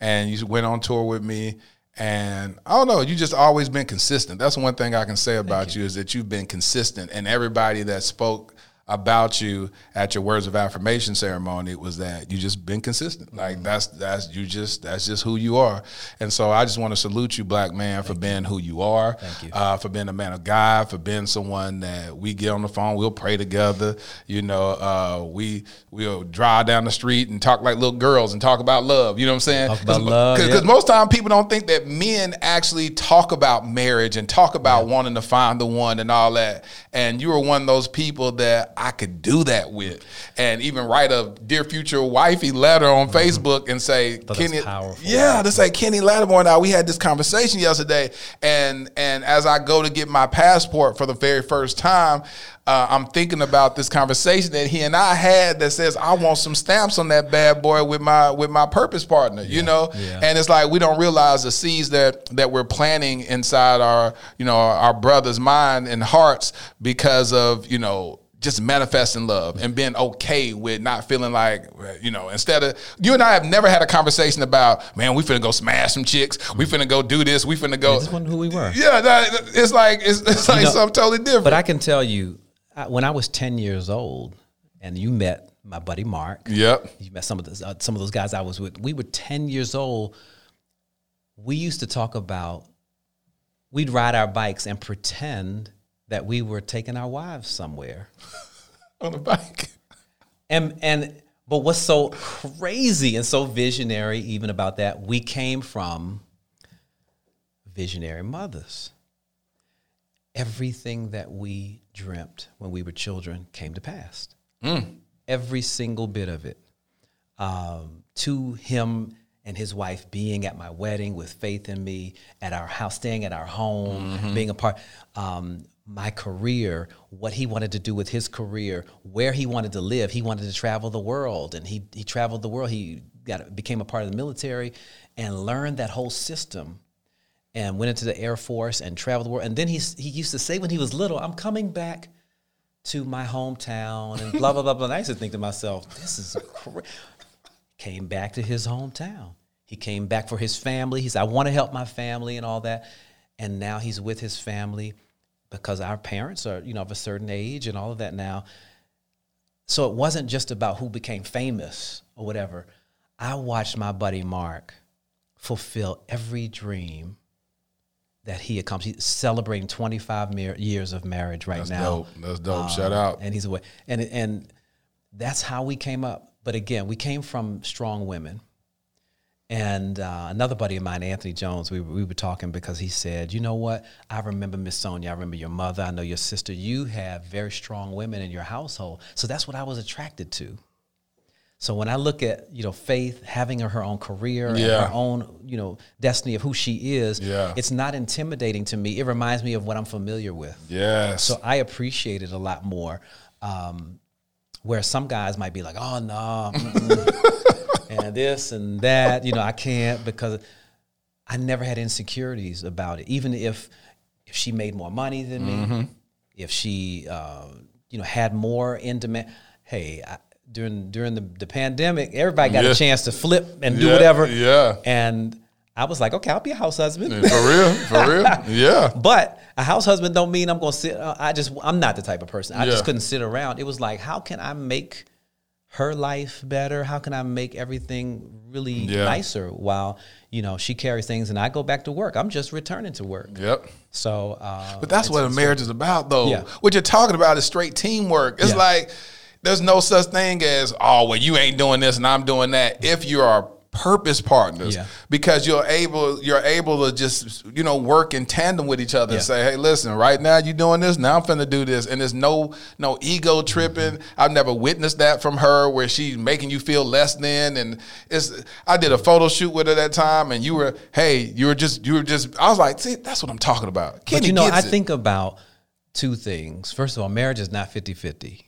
and you went on tour with me. And I don't know, you just always been consistent. That's one thing I can say about you. is that you've been consistent. And everybody that spoke about you at your words of affirmation ceremony was that you just been consistent. Like that's that's you just that's just who you are. And so I just want to salute you, black man, for being who you are. Thank you. Uh, for being a man of God, for being someone that we get on the phone, we'll pray together. You know, uh, we we'll drive down the street and talk like little girls and talk about love. You know what I'm saying? Talk about love, Because yeah. most time people don't think that men actually talk about marriage and talk about wanting to find the one and all that. And you were one of those people that I could do that with, and even write a dear future wifey letter on Facebook and say, Mm-hmm. Kenny, powerful. yeah, to say Kenny Lattimore and I, we had this conversation yesterday, and and as I go to get my passport for the very first time, uh, I'm thinking about this conversation that he and I had that says I want some stamps on that bad boy with my with my purpose partner, you know, yeah. and it's like we don't realize the seeds that that we're planting inside our you know our brothers' mind and hearts because of you know just manifesting love and being okay with not feeling like, you know, instead of you and I have never had a conversation about, man, we finna go smash some chicks, we finna go do this, we finna go. This wasn't who we were. Yeah, that, it's like it's, it's like know, something totally different. But I can tell you, when I was 10 years old and you met my buddy Mark, yep. you met some of those, uh, some of those guys I was with, we were 10 years old. We used to talk about, we'd ride our bikes and pretend that we were taking our wives somewhere. (laughs) On a bike. And and but what's so crazy and so visionary even about that, we came from visionary mothers. Everything that we dreamt when we were children came to pass. Every single bit of it. Um, to him and his wife being at my wedding with faith in me, at our house, staying at our home, being a part. Um, my career, what he wanted to do with his career, where he wanted to live. He wanted to travel the world, and he he traveled the world. He got became a part of the military, and learned that whole system. and went into the Air Force and traveled the world. And then he's, he used to say when he was little, I'm coming back to my hometown and blah, blah, blah, blah. And I used to think to myself, this is crazy. Came back to his hometown. He came back for his family. He said, I want to help my family and all that. And now he's with his family because our parents are, you know, of a certain age and all of that now. So it wasn't just about who became famous or whatever. I watched my buddy Mark fulfill every dream that he accomplished. He's celebrating 25 mer- years of marriage right That's now. That's dope. That's dope. Um, Shout out. And he's away. And and that's how we came up. But again, we came from strong women. And uh, another buddy of mine, Anthony Jones, we, we were talking because he said, you know what? I remember Miss Sonia. I remember your mother. I know your sister. You have very strong women in your household. So that's what I was attracted to. So when I look at you know Faith having her own career and Yeah. her own you know destiny of who she is, Yeah. it's not intimidating to me. It reminds me of what I'm familiar with. Yes. So I appreciate it a lot more. Um, where some guys might be like, "Oh no," mm-mm," (laughs) and this and that, you know, I can't because I never had insecurities about it. Even if if she made more money than Mm-hmm. me, if she uh, you know had more in demand, hey. I, during during the, the pandemic, everybody got Yeah. a chance to flip and do Yeah, whatever. yeah. And I was like, okay, I'll be a house husband. for real, for real. (laughs) Yeah. But a house husband don't mean I'm gonna sit. uh, I just I'm not the type of person. I Yeah. just couldn't sit around. It was like, how can I make her life better? How can I make everything really Yeah. nicer while you know she carries things and I go back to work? I'm just returning to work. Yep. So, uh, But that's what a marriage is about, though. Yeah. What you're talking about is straight teamwork. It's Yeah. like there's no such thing as, oh, well, you ain't doing this and I'm doing that. If you are purpose partners, Yeah. because you're able, you're able to just, you know, work in tandem with each other and say, hey, listen, right now you're doing this, now I'm finna do this. And there's no no ego tripping. Mm-hmm. I've never witnessed that from her where she's making you feel less than. And it's I did a photo shoot with her that time and you were, hey, you were just you were just I was like, see, that's what I'm talking about. but you know, I it. think about two things. First of all, marriage is not 50-50.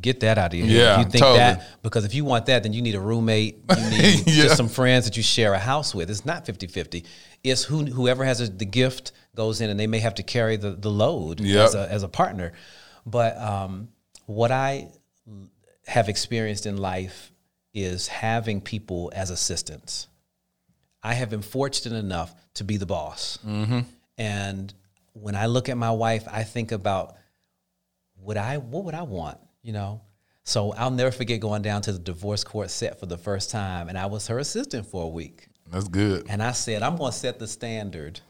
Get that out of your head. Yeah, you think totally. that because if you want that, then you need a roommate. You (laughs) need Yeah. just some friends that you share a house with. It's not 50-50. It's who whoever has a, the gift goes in, and they may have to carry the the load Yep. as a as a partner. But um, what I have experienced in life is having people as assistants. I have been fortunate enough to be the boss. And when I look at my wife, I think about would I what would I want, you know? So I'll never forget going down to the divorce court set for the first time and I was her assistant for a week. That's good. And I said, I'm going to set the standard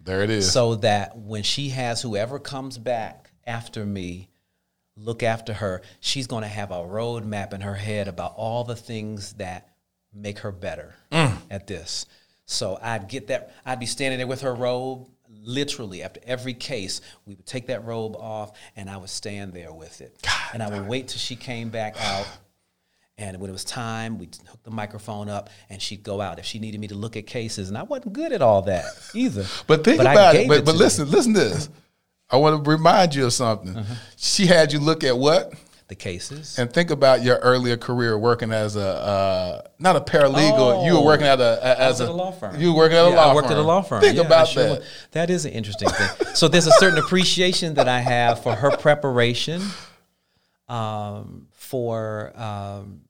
There it is. so that when she has whoever comes back after me look after her, she's going to have a roadmap in her head about all the things that make her better mm. at this. So I'd get that, I'd be standing there with her robe. Literally, after every case, we would take that robe off and I would stand there with it. and I would wait till she came back out. And when it was time, we'd hook the microphone up and she'd go out if she needed me to look at cases. And I wasn't good at all that either. (laughs) but think I about it. But, to but listen, listen to this. I want to remind you of something. Uh-huh. She had you look at what? The cases. And think about your earlier career working as a uh, not a paralegal. you were Oh. working at a as was at a law firm. You were working at a Yeah, law I worked firm. at a law firm. Think Yeah, about sure that. That is an interesting thing. so there's a certain appreciation that I have for her preparation, um, for um,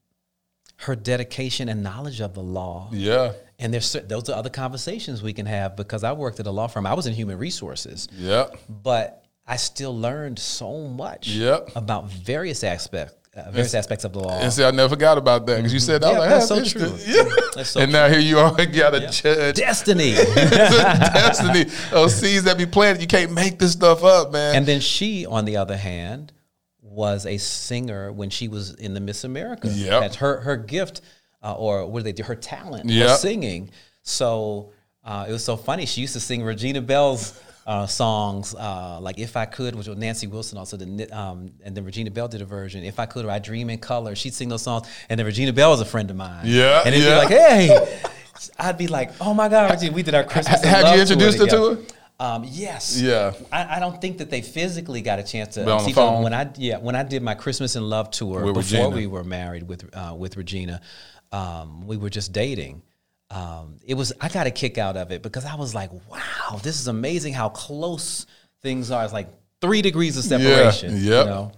her dedication and knowledge of the law. Yeah. And there's those are other conversations we can have because I worked at a law firm. I was in human resources, Yeah. but I still learned so much Yep. about various aspects. Uh, various aspects of the law. And see, I never forgot about that because you said that. Yeah, I was that's like, so true. Yeah. That's so and now here you are, (laughs) you got a judge. Destiny. (laughs) Destiny. Those seeds that be planted, you can't make this stuff up, man. And then she, on the other hand, was a singer when she was in the Miss America. Yep. That's her her gift, uh, or what do they do? Her talent Yep. was singing. So uh, it was so funny. She used to sing Regina Belle's uh, songs, uh, like "If I Could," which was Nancy Wilson also did, um, and then Regina Belle did a version. "If I Could" or "I Dream in Color." She'd sing those songs, and then Regina Belle was a friend of mine. Yeah, and it'd yeah. be like, "Hey." I'd be like, "Oh my God, Regina, we did our Christmas." in Have you introduced her to her? Um, yes. Yeah. I, I don't think that they physically got a chance to on the see phone? When I yeah, when I did my Christmas in Love tour With before Regina. we were married with uh, with Regina, um, we were just dating. Um, it was I got a kick out of it because I was like, wow, this is amazing how close things are. It's like three degrees of separation. yep. You know?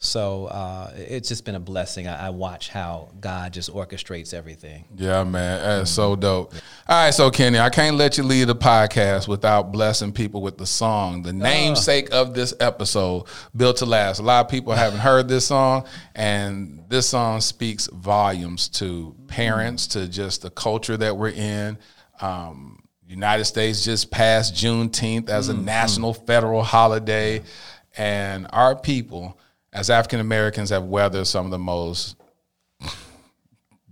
So uh, it's just been a blessing. I, I watch how God just orchestrates everything. Yeah, man, that's so dope. All right, so Kenny, I can't let you leave the podcast without blessing people with the song, the namesake of this episode, "Built to Last." A lot of people haven't heard this song, and this song speaks volumes to parents, to just the culture that we're in. Um, United States just passed Juneteenth as a national federal holiday, and our people, as African Americans, have weathered some of the most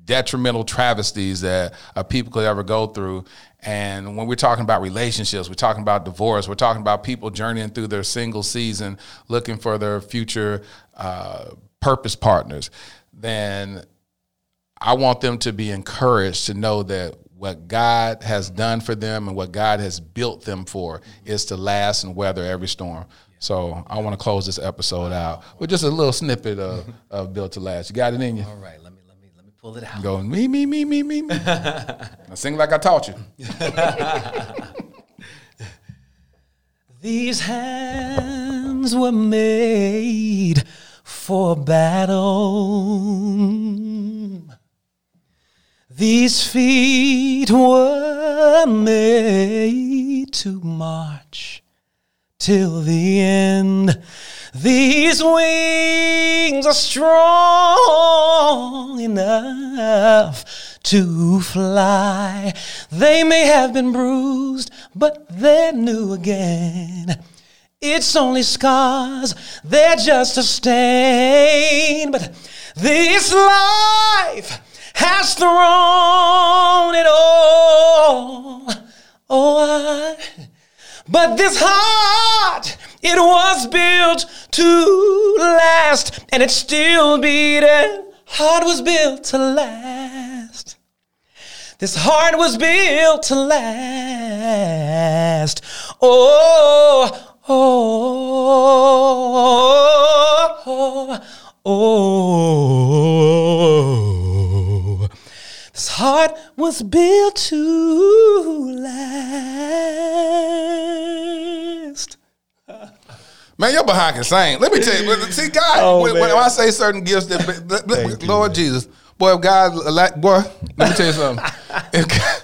detrimental travesties that a people could ever go through. And when we're talking about relationships, we're talking about divorce, we're talking about people journeying through their single season, looking for their future uh, purpose partners, then I want them to be encouraged to know that what God has done for them and what God has built them for is to last and weather every storm. So I want to close this episode out with just a little snippet of, of Built to Last. You got it in you? All right, let me let me let me pull it out. Go me, me, me, me, me, me. (laughs) now sing like I taught you. (laughs) These hands were made for battle. These feet were made to march till the end. These wings are strong enough to fly. They may have been bruised, but they're new again. It's only scars, they're just a stain. But this life has thrown it all. Oh, I, but this heart, it was built to last, and it's still beating. Heart was built to last. This heart was built to last. Oh, oh, oh, oh. Heart was built to last. Man, your behind can sing. Let me tell you. See, God, Oh, when, when. I say certain gifts, that, that- you, Lord Jesus, boy, if God, boy, let me tell you something. if, God,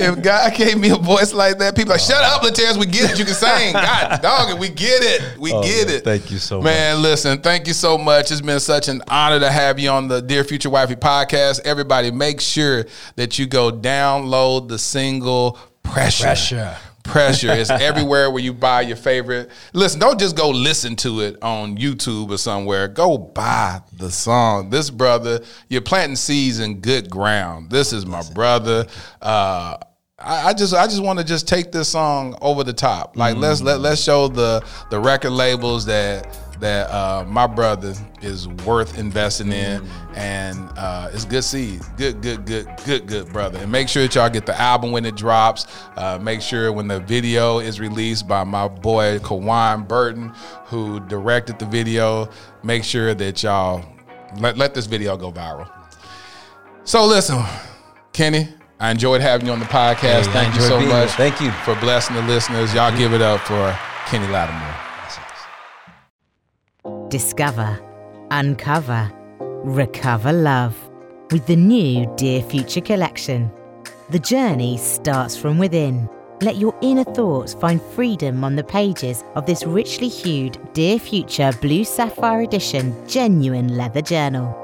if God gave me a voice like that, people like, shut up, Lateris, we get it. You can sing. (laughs) God, dog, we get it. We Oh, get man, it. thank you so much. Man, listen, thank you so much. It's been such an honor to have you on the Dear Future Wifey podcast. Everybody, make sure that you go download the single Pressure. Pressure. Pressure is (laughs) everywhere where you buy your favorite. Listen, don't just go listen to it on YouTube or somewhere. Go buy the song. This brother, you're planting seeds in good ground. This is my brother. Uh, I, just I just want to just take this song over the top. Like let's let let's show the the record labels that that uh, my brother is worth investing in, and uh, it's good seed, good, good, good, good, good brother. And make sure that y'all get the album when it drops. Uh, make sure when the video is released by my boy Kawan Burton, who directed the video. Make sure that y'all let let this video go viral. So listen, Kenny. I enjoyed having you on the podcast. Hey, Thank you so being here. much. Thank you. for blessing the listeners. Y'all give it up for Kenny Lattimore. Discover, uncover, recover love with the new Dear Future collection. The journey starts from within. Let your inner thoughts find freedom on the pages of this richly hued Dear Future Blue Sapphire Edition genuine leather journal.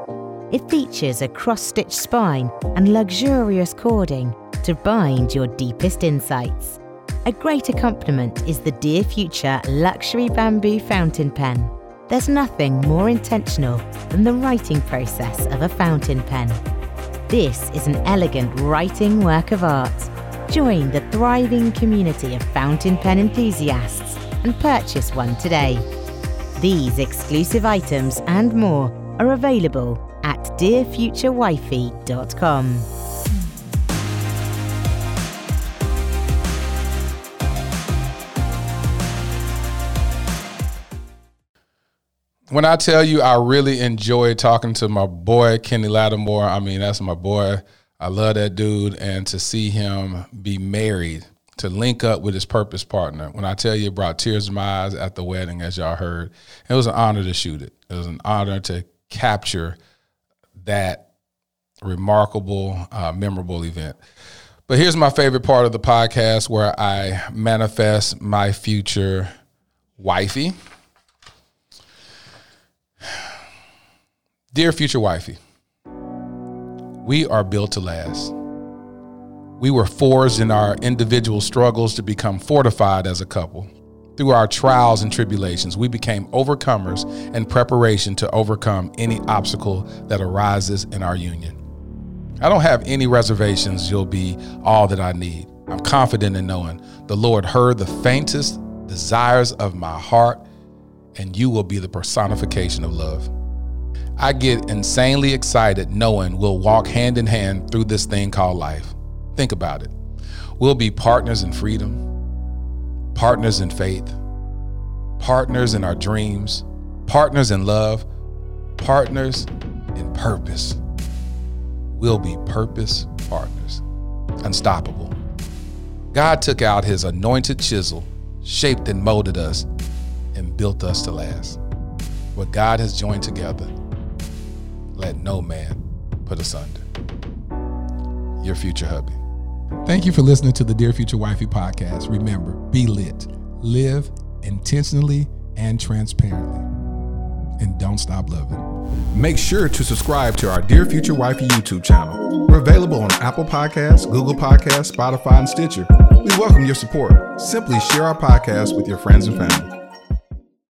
It features a cross stitched spine and luxurious cording to bind your deepest insights. A great accompaniment is the Dear Future Luxury Bamboo Fountain Pen. There's nothing more intentional than the writing process of a fountain pen. This is an elegant writing work of art. Join the thriving community of fountain pen enthusiasts and purchase one today. These exclusive items and more are available at dearfuturewifey.com. When I tell you I really enjoy talking to my boy Kenny Lattimore, I mean that's my boy. I love that dude, and to see him be married, to link up with his purpose partner. When I tell you, it brought tears to my eyes at the wedding, as y'all heard. It was an honor to shoot it. It was an honor to capture that remarkable, uh, memorable event. But here's my favorite part of the podcast where I manifest my future wifey. (sighs) Dear future wifey, we are built to last. We were forged in our individual struggles to become fortified as a couple. Through our trials and tribulations, we became overcomers in preparation to overcome any obstacle that arises in our union. I don't have any reservations you'll be all that I need. I'm confident in knowing the Lord heard the faintest desires of my heart, and you will be the personification of love. I get insanely excited knowing we'll walk hand in hand through this thing called life. Think about it. We'll be partners in freedom, partners in faith, partners in our dreams, partners in love, partners in purpose. We'll be purpose partners, unstoppable. God took out his anointed chisel, shaped and molded us, and built us to last. What God has joined together, let no man put asunder. Your future hubby. Thank you for listening to the Dear Future Wifey podcast. Remember, be lit, live intentionally and transparently, and don't stop loving. Make sure to subscribe to our Dear Future Wifey YouTube channel. We're available on Apple Podcasts, Google Podcasts, Spotify, and Stitcher. We welcome your support. Simply share our podcast with your friends and family.